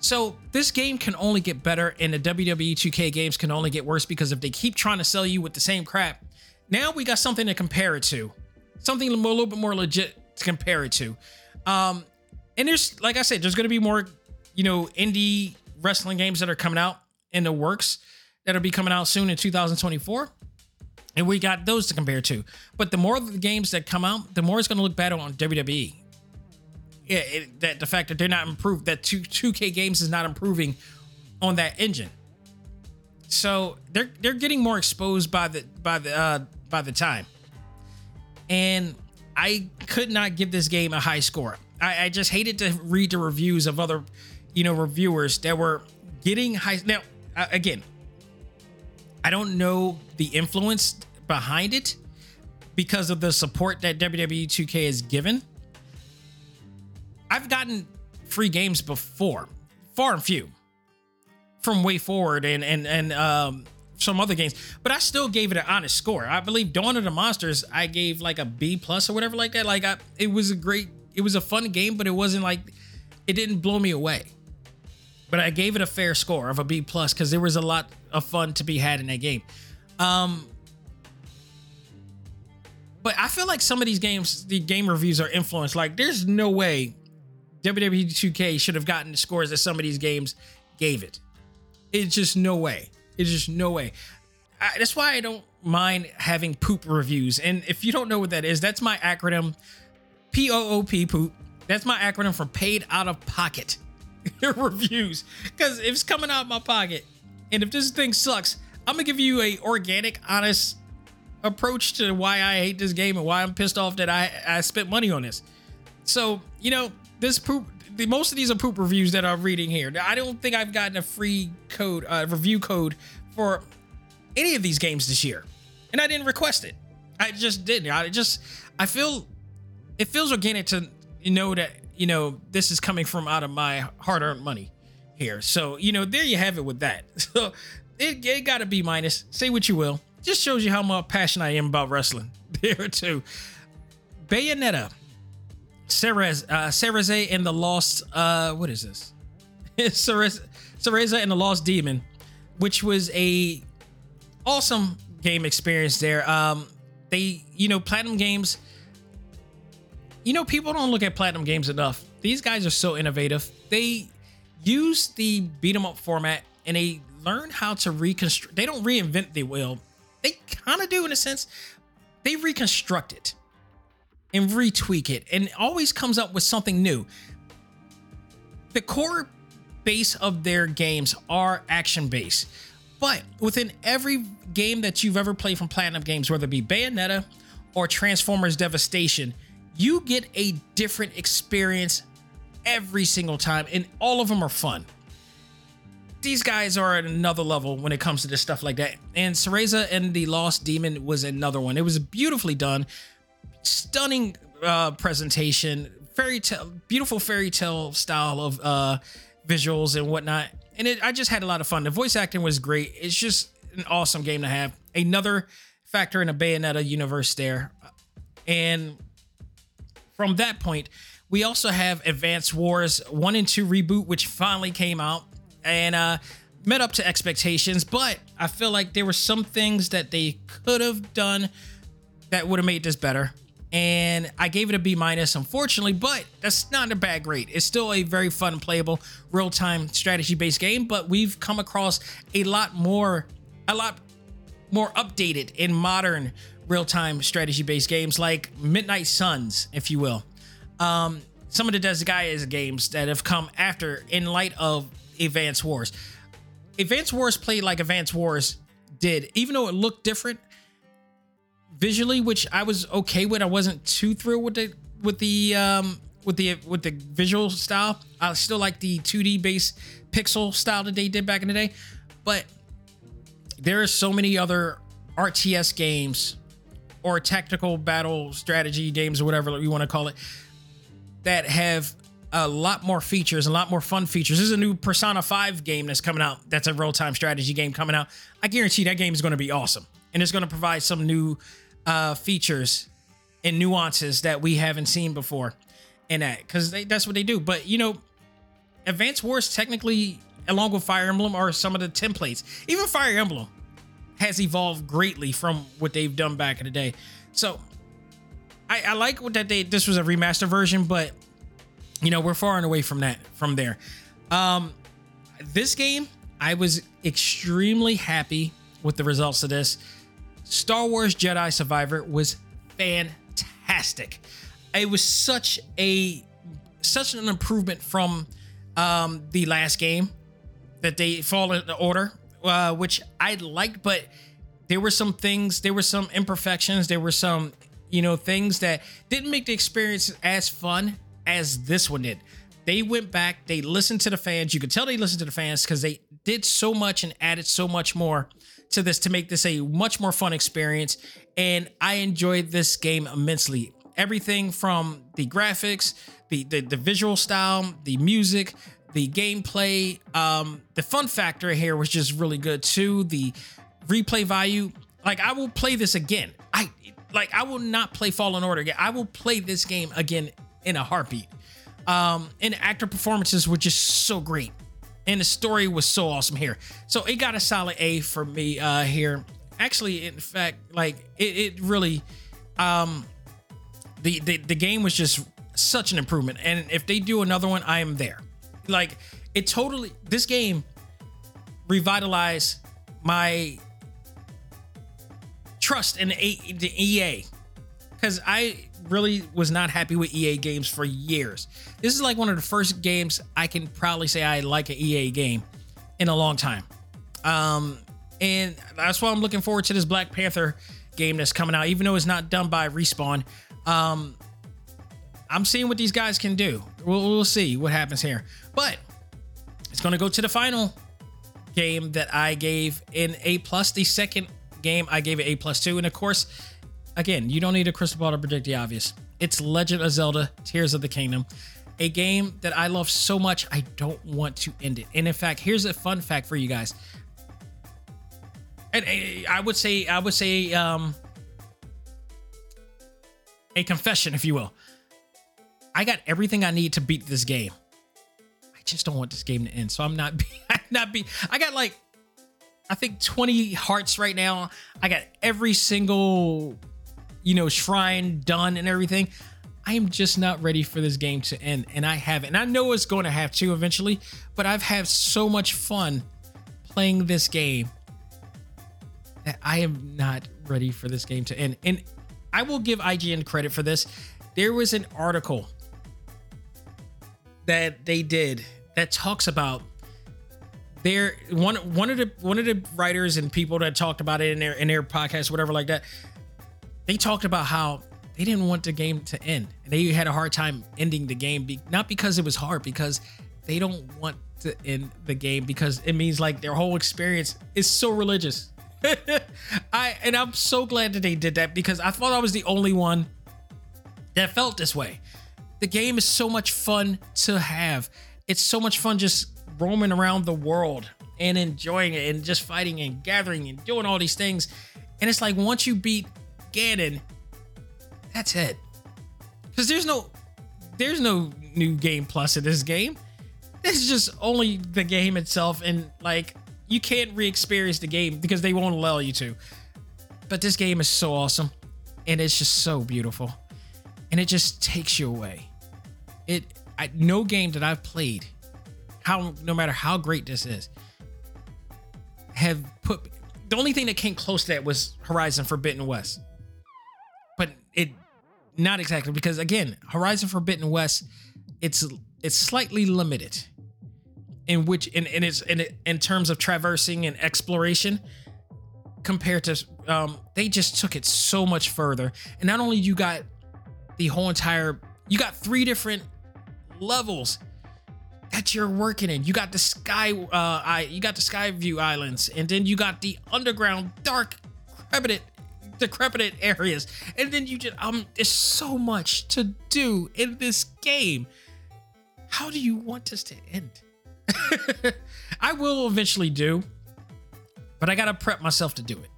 So this game can only get better, and the WWE 2K games can only get worse because if they keep trying to sell you with the same crap, now we got something to compare it to, something a little bit more legit to compare it to. Um, and there's, like I said, there's going to be more, you know, indie wrestling games that are coming out in the works that'll be coming out soon in 2024. And we got those to compare to. But the more the games that come out, the more it's going to look better on WWE. Yeah, it, that the fact that they're not improved, that two 2K games is not improving on that engine. So they're they're getting more exposed by the by the uh, by the time. And I could not give this game a high score. I, I just hated to read the reviews of other, you know, reviewers that were getting high. Now, again, I don't know the influence behind it because of the support that WWE 2K has given. I've gotten free games before, far and few, from WayForward and and and um, some other games, but I still gave it an honest score. I believe Dawn of the Monsters, I gave like a B plus or whatever like that. Like I, it was a great, it was a fun game, but it wasn't like, it didn't blow me away. But I gave it a fair score of a B plus because there was a lot of fun to be had in that game. Um, but I feel like some of these games, the game reviews are influenced. Like, there's no way WWE 2K should have gotten the scores that some of these games gave it. It's just no way. It's just no way. I, that's why I don't mind having poop reviews. And if you don't know what that is, that's my acronym P O O P poop. That's my acronym for paid out of pocket reviews. Because if it's coming out of my pocket, and if this thing sucks, I'm gonna give you a organic, honest approach to why I hate this game and why I'm pissed off that I I spent money on this. So you know this poop. The, most of these are poop reviews that I'm reading here. I don't think I've gotten a free code, uh, review code for any of these games this year, and I didn't request it. I just didn't. I just I feel it feels organic to know that you know this is coming from out of my hard-earned money here. So you know there you have it with that. So it, it got to be minus. Say what you will. Just shows you how much passion I am about wrestling. There too. Bayonetta, Cerez, uh, Cereze and the Lost. Uh, what is this? Cerez, Cereza and the Lost Demon, which was a awesome game experience there. Um, they, you know, Platinum Games. You know, people don't look at Platinum Games enough. These guys are so innovative. They use the beat 'em up format and they learn how to reconstruct. They don't reinvent the wheel. They kind of do in a sense. They reconstruct it and retweak it and always comes up with something new. The core base of their games are action based, but within every game that you've ever played from Platinum Games, whether it be Bayonetta or Transformers Devastation, you get a different experience every single time, and all of them are fun. These guys are at another level when it comes to this stuff like that. And Cereza and the Lost Demon was another one. It was beautifully done, stunning uh, presentation, fairy tale, beautiful fairy tale style of uh, visuals and whatnot. And it, I just had a lot of fun. The voice acting was great. It's just an awesome game to have. Another factor in a Bayonetta universe there. And from that point, we also have Advanced Wars 1 and 2 reboot, which finally came out and uh, met up to expectations. But I feel like there were some things that they could have done that would have made this better. And I gave it a B minus, unfortunately, but that's not a bad grade. It's still a very fun, playable, real-time strategy-based game. But we've come across a lot more, a lot more updated and modern real-time strategy-based games like Midnight Suns, if you will. Um, some of the Disgaea games that have come after in light of Advance Wars. Advance Wars played like Advance Wars did, even though it looked different visually, which I was okay with. I wasn't too thrilled with the with the um with the with the visual style. I still like the 2D based pixel style that they did back in the day, but there are so many other RTS games or tactical battle strategy games or whatever you want to call it that have a lot more features, a lot more fun features. There's a new Persona 5 game that's coming out. That's a real-time strategy game coming out. I guarantee that game is going to be awesome. And it's going to provide some new uh, features and nuances that we haven't seen before in that because that's what they do. But you know, Advanced Wars technically, along with Fire Emblem, are some of the templates. Even Fire Emblem has evolved greatly from what they've done back in the day. So I, I like what that they this was a remaster version, but you know we're far and away from that from there. Um, this game, I was extremely happy with the results of this. Star Wars Jedi Survivor was fantastic. It was such a such an improvement from um, the last game that they fall in order, uh, which I liked, but there were some things, there were some imperfections, there were some, you know, things that didn't make the experience as fun as this one did. They went back, they listened to the fans. You could tell they listened to the fans because they did so much and added so much more to this to make this a much more fun experience. And I enjoyed this game immensely. Everything from the graphics, the the, the visual style, the music, the gameplay, um, the fun factor here was just really good too. The replay value, like I will play this again. I like I will not play Fallen Order again. I will play this game again in a heartbeat. Um, and actor performances were just so great and the story was so awesome here. So it got a solid A for me uh here. Actually, in fact, like it, it really um the, the the game was just such an improvement. And if they do another one, I am there. Like it totally this game revitalized my trust in the, the EA because I really was not happy with EA games for years. This is like one of the first games I can probably say I like an EA game in a long time. Um, and that's why I'm looking forward to this Black Panther game that's coming out, even though it's not done by Respawn. Um, I'm seeing what these guys can do. We'll, we'll see what happens here. But it's going to go to the final game that I gave an A plus. The second game I gave it A plus two, and of course Again, you don't need a crystal ball to predict the obvious. It's Legend of Zelda Tears of the Kingdom, a game that I love so much I don't want to end it. And in fact, here's a fun fact for you guys. And eh, I would say, I would say, um, a confession, if you will. I got everything I need to beat this game. I just don't want this game to end. So I'm not, I'm not be. I got like, I think 20 hearts right now. I got every single you know, shrine done and everything. I am just not ready for this game to end, and I haven't. And I know it's going to have to eventually, but I've had so much fun playing this game that I am not ready for this game to end. And I will give IGN credit for this. There was an article that they did that talks about their one one of the one of the writers and people that talked about it in their in their podcast, whatever like that they talked about how they didn't want the game to end. And they had a hard time ending the game, be, not because it was hard, because they don't want to end the game because it means like their whole experience is so religious. I and I'm so glad that they did that because I thought I was the only one that felt this way. The game is so much fun to have. It's so much fun just roaming around the world and enjoying it and just fighting and gathering and doing all these things. And it's like once you beat Ganon, that's it. Because there's no there's no new game plus in this game. This is just only the game itself, and like you can't re-experience the game because they won't allow you to. But this game is so awesome, and it's just so beautiful, and it just takes you away. It I, no game that I've played, how no matter how great this is, have put the only thing that came close to that was Horizon Forbidden West it not exactly because again, Horizon Forbidden West, it's it's slightly limited in which in in its in in terms of traversing and exploration compared to um they just took it so much further. And not only you got the whole entire you got three different levels that you're working in. You got the sky uh I you got the Skyview Islands and then you got the underground dark decrepit decrepit areas. And then you just um there's so much to do in this game. How do you want this to end? I will eventually do, but I gotta prep myself to do it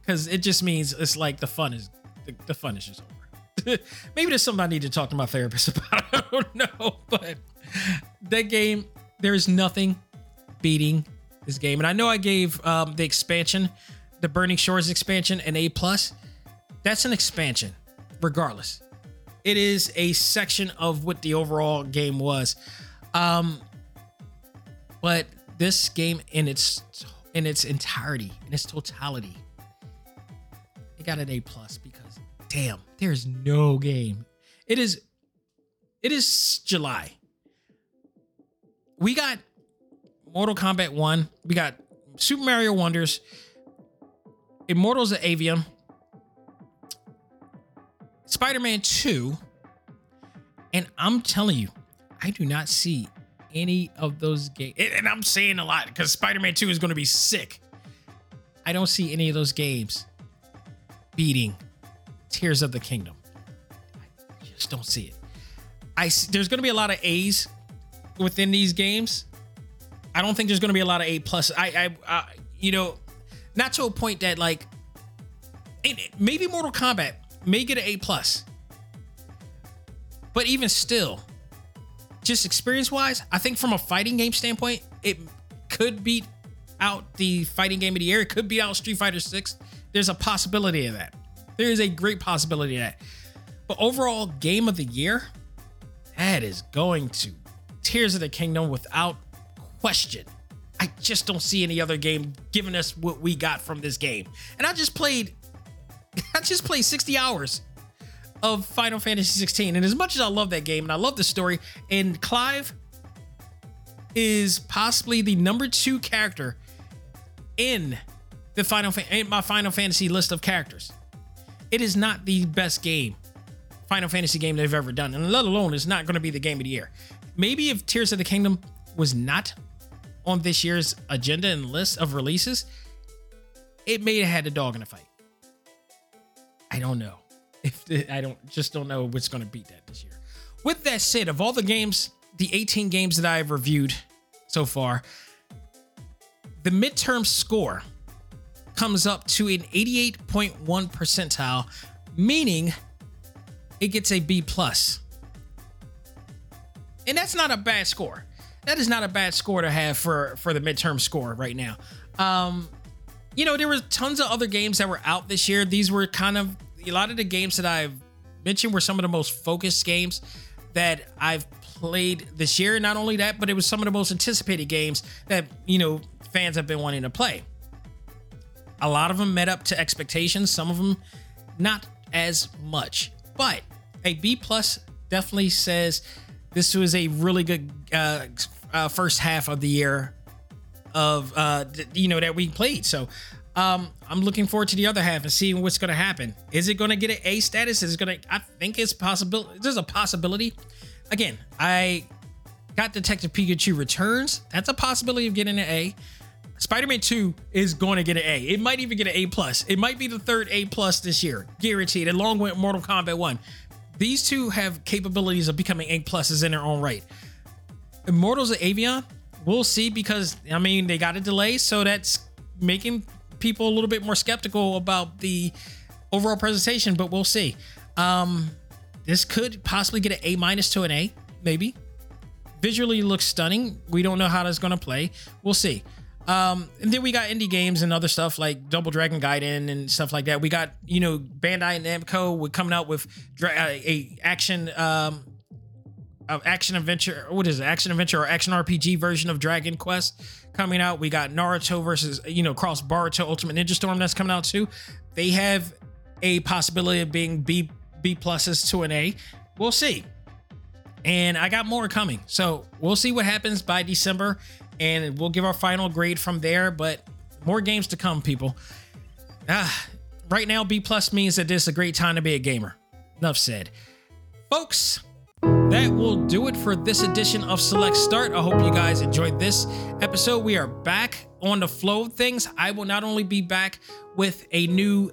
because it just means it's like the fun is the, the fun is just over. Maybe there's something I need to talk to my therapist about. I don't know, but that game, there's nothing beating this game, and I know I gave um, the expansion, the Burning Shores expansion, an A plus. That's an expansion, regardless. It is a section of what the overall game was. Um, but this game in its in its entirety, in its totality, it got an A plus because damn, there's no game. It is it is July. We got Mortal Kombat 1, we got Super Mario Wonders, Immortals of Aveum, Spider-Man 2, and I'm telling you, I do not see any of those games. And I'm saying a lot because Spider Man 2 is going to be sick. I don't see any of those games beating Tears of the Kingdom. I just don't see it. I see, there's going to be a lot of A's within these games. I don't think there's going to be a lot of A plus. I, I, you know, not to a point that like, maybe Mortal Kombat may get an A plus, but even still, just experience wise, I think from a fighting game standpoint, it could beat out the fighting game of the year. It could beat out Street Fighter 6. There's a possibility of that. There is a great possibility of that. But overall, game of the year, that is going to Tears of the Kingdom without question. I just don't see any other game giving us what we got from this game. And I just played I just played 60 hours of Final Fantasy 16. And as much as I love that game and I love the story, and Clive is possibly the number two character in the Final in my Final Fantasy list of characters. It is not the best game, Final Fantasy game they've ever done, and let alone it's not going to be the game of the year. Maybe if Tears of the Kingdom was not on this year's agenda and list of releases, it may have had a dog in a fight. I don't know if I don't just don't know what's going to beat that this year. With that said, of all the games, the 18 games that I've reviewed so far, the midterm score comes up to an 88.1 percentile, meaning it gets a B plus. And that's not a bad score. That is not a bad score to have for for the midterm score right now. Um, you know, there were tons of other games that were out this year. These were kind of a lot of the games that I've mentioned were some of the most focused games that I've played this year. Not only that, but it was some of the most anticipated games that, you know, fans have been wanting to play. A lot of them met up to expectations, some of them not as much. But a B plus definitely says this was a really good uh, uh, first half of the year of uh, you know that we played. So um, I'm looking forward to the other half and seeing what's going to happen. Is it going to get an A status? Is it going to? I think it's possible. There's a possibility. Again, I got Detective Pikachu Returns. That's a possibility of getting an A. Spider-Man 2 is going to get an A. It might even get an A plus. It might be the third A plus this year, guaranteed. Along with Mortal Kombat 1, these two have capabilities of becoming A pluses in their own right. Immortals of Aveum, we'll see because I mean they got a delay, so that's making people a little bit more skeptical about the overall presentation, but we'll see. Um, this could possibly get an A minus to an A, maybe. Visually looks stunning. We don't know how that's going to play. We'll see. Um, and then we got indie games and other stuff like Double Dragon Gaiden and stuff like that. We got you know Bandai Namco with coming out with dra- uh, a action um, action adventure. What is it? Action adventure or action RPG version of Dragon Quest coming out. We got Naruto versus, you know, Cross Boruto Ultimate Ninja Storm that's coming out too. They have a possibility of being B B pluses to an A. We'll see. And I got more coming. So we'll see what happens by December and we'll give our final grade from there. But more games to come, people. Ah, right now, B plus means that this is a great time to be a gamer. Enough said. Folks, that will do it for this edition of Select Start. I hope you guys enjoyed this episode. We are back on the flow of things. I will not only be back with a new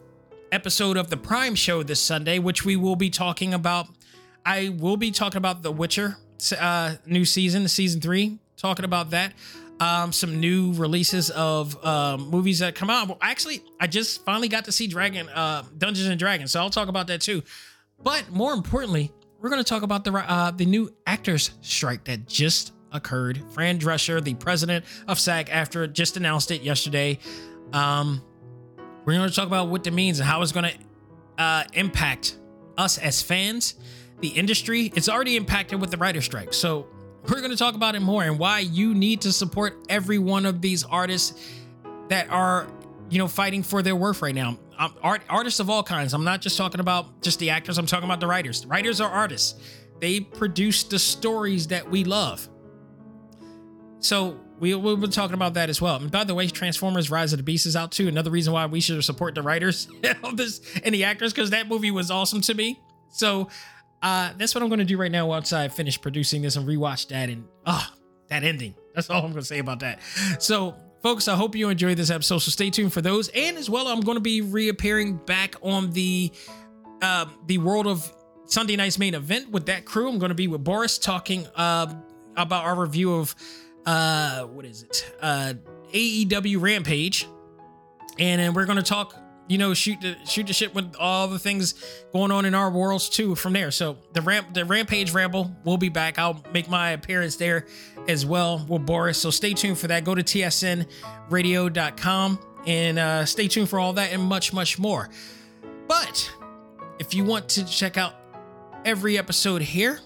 episode of the Prime Show this Sunday, which we will be talking about. I will be talking about The Witcher uh, new season, season three, talking about that. Um, some new releases of um, movies that come out. Actually, I just finally got to see Dragon uh, Dungeons and Dragons, so I'll talk about that too. But more importantly, we're going to talk about the uh, the new actors strike that just occurred. Fran Drescher, the president of SAG-AFTRA just announced it yesterday. Um, we're going to talk about what it means and how it's going to uh, impact us as fans, the industry. It's already impacted with the writer strike, so we're going to talk about it more and why you need to support every one of these artists that are you know fighting for their worth right now art artists of all kinds. I'm not just talking about just the actors. I'm talking about the writers. Writers are artists. They produce the stories that we love. So we, we'll be talking about that as well. And by the way transformers rise of the beast is out too. Another reason why we should support the writers of this and the actors because that movie was awesome to me. So uh, that's what I'm going to do right now once I finish producing this and rewatch that. And oh, that ending. That's all I'm going to say about that. So, folks, I hope you enjoyed this episode. So stay tuned for those. And as well, I'm going to be reappearing back on the uh, the world of Sunday night's main event with that crew. I'm going to be with Boris talking uh, about our review of uh, what is it? Uh, AEW Rampage. And then we're going to talk you know, shoot the shoot the shit with all the things going on in our worlds too from there. So the ramp the Rampage Ramble will be back. I'll make my appearance there as well with Boris. So stay tuned for that. Go to tsnradio.com and uh, stay tuned for all that and much, much more. But if you want to check out every episode here,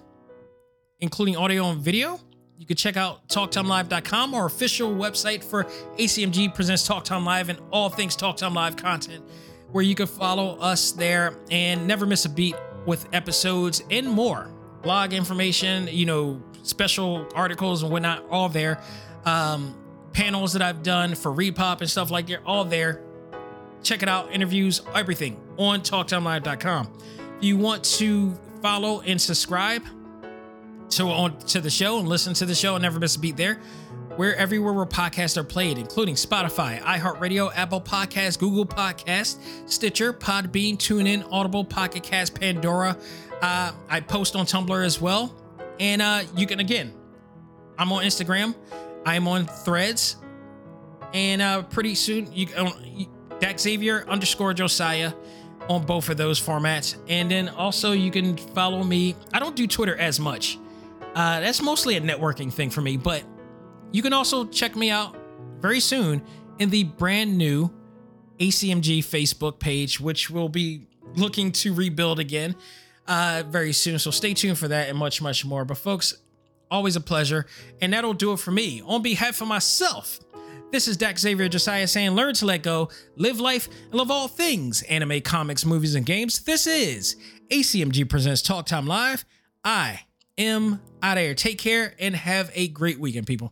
including audio and video, you can check out TalkTimeLive.com, our official website for ACMG Presents Talk Time Live and all things Talk Time Live content, where you can follow us there and never miss a beat with episodes and more. Blog information, you know, special articles and whatnot, all there. Um, panels that I've done for Repop and stuff like that, all there. Check it out, interviews, everything on TalkTimeLive.com. If you want to follow and subscribe, to on to the show and listen to the show and never miss a beat there. We're everywhere where podcasts are played, including Spotify, iHeartRadio, Apple Podcasts, Google Podcasts, Stitcher, Podbean, TuneIn, Audible, Pocket Cast, Pandora. Uh, I post on Tumblr as well, and uh, you can again. I'm on Instagram. I'm on Threads, and uh, pretty soon you, uh, Dak Xavier underscore Josiah on both of those formats, and then also you can follow me. I don't do Twitter as much. Uh, that's mostly a networking thing for me, but you can also check me out very soon in the brand new ACMG Facebook page, which we'll be looking to rebuild again uh, very soon. So stay tuned for that and much, much more. But folks, always a pleasure. And that'll do it for me. On behalf of myself, this is Dak Xavier Josiah saying, learn to let go, live life, and love all things anime, comics, movies, and games. This is ACMG Presents Talk Time Live. I am out of here. Take care and have a great weekend, people.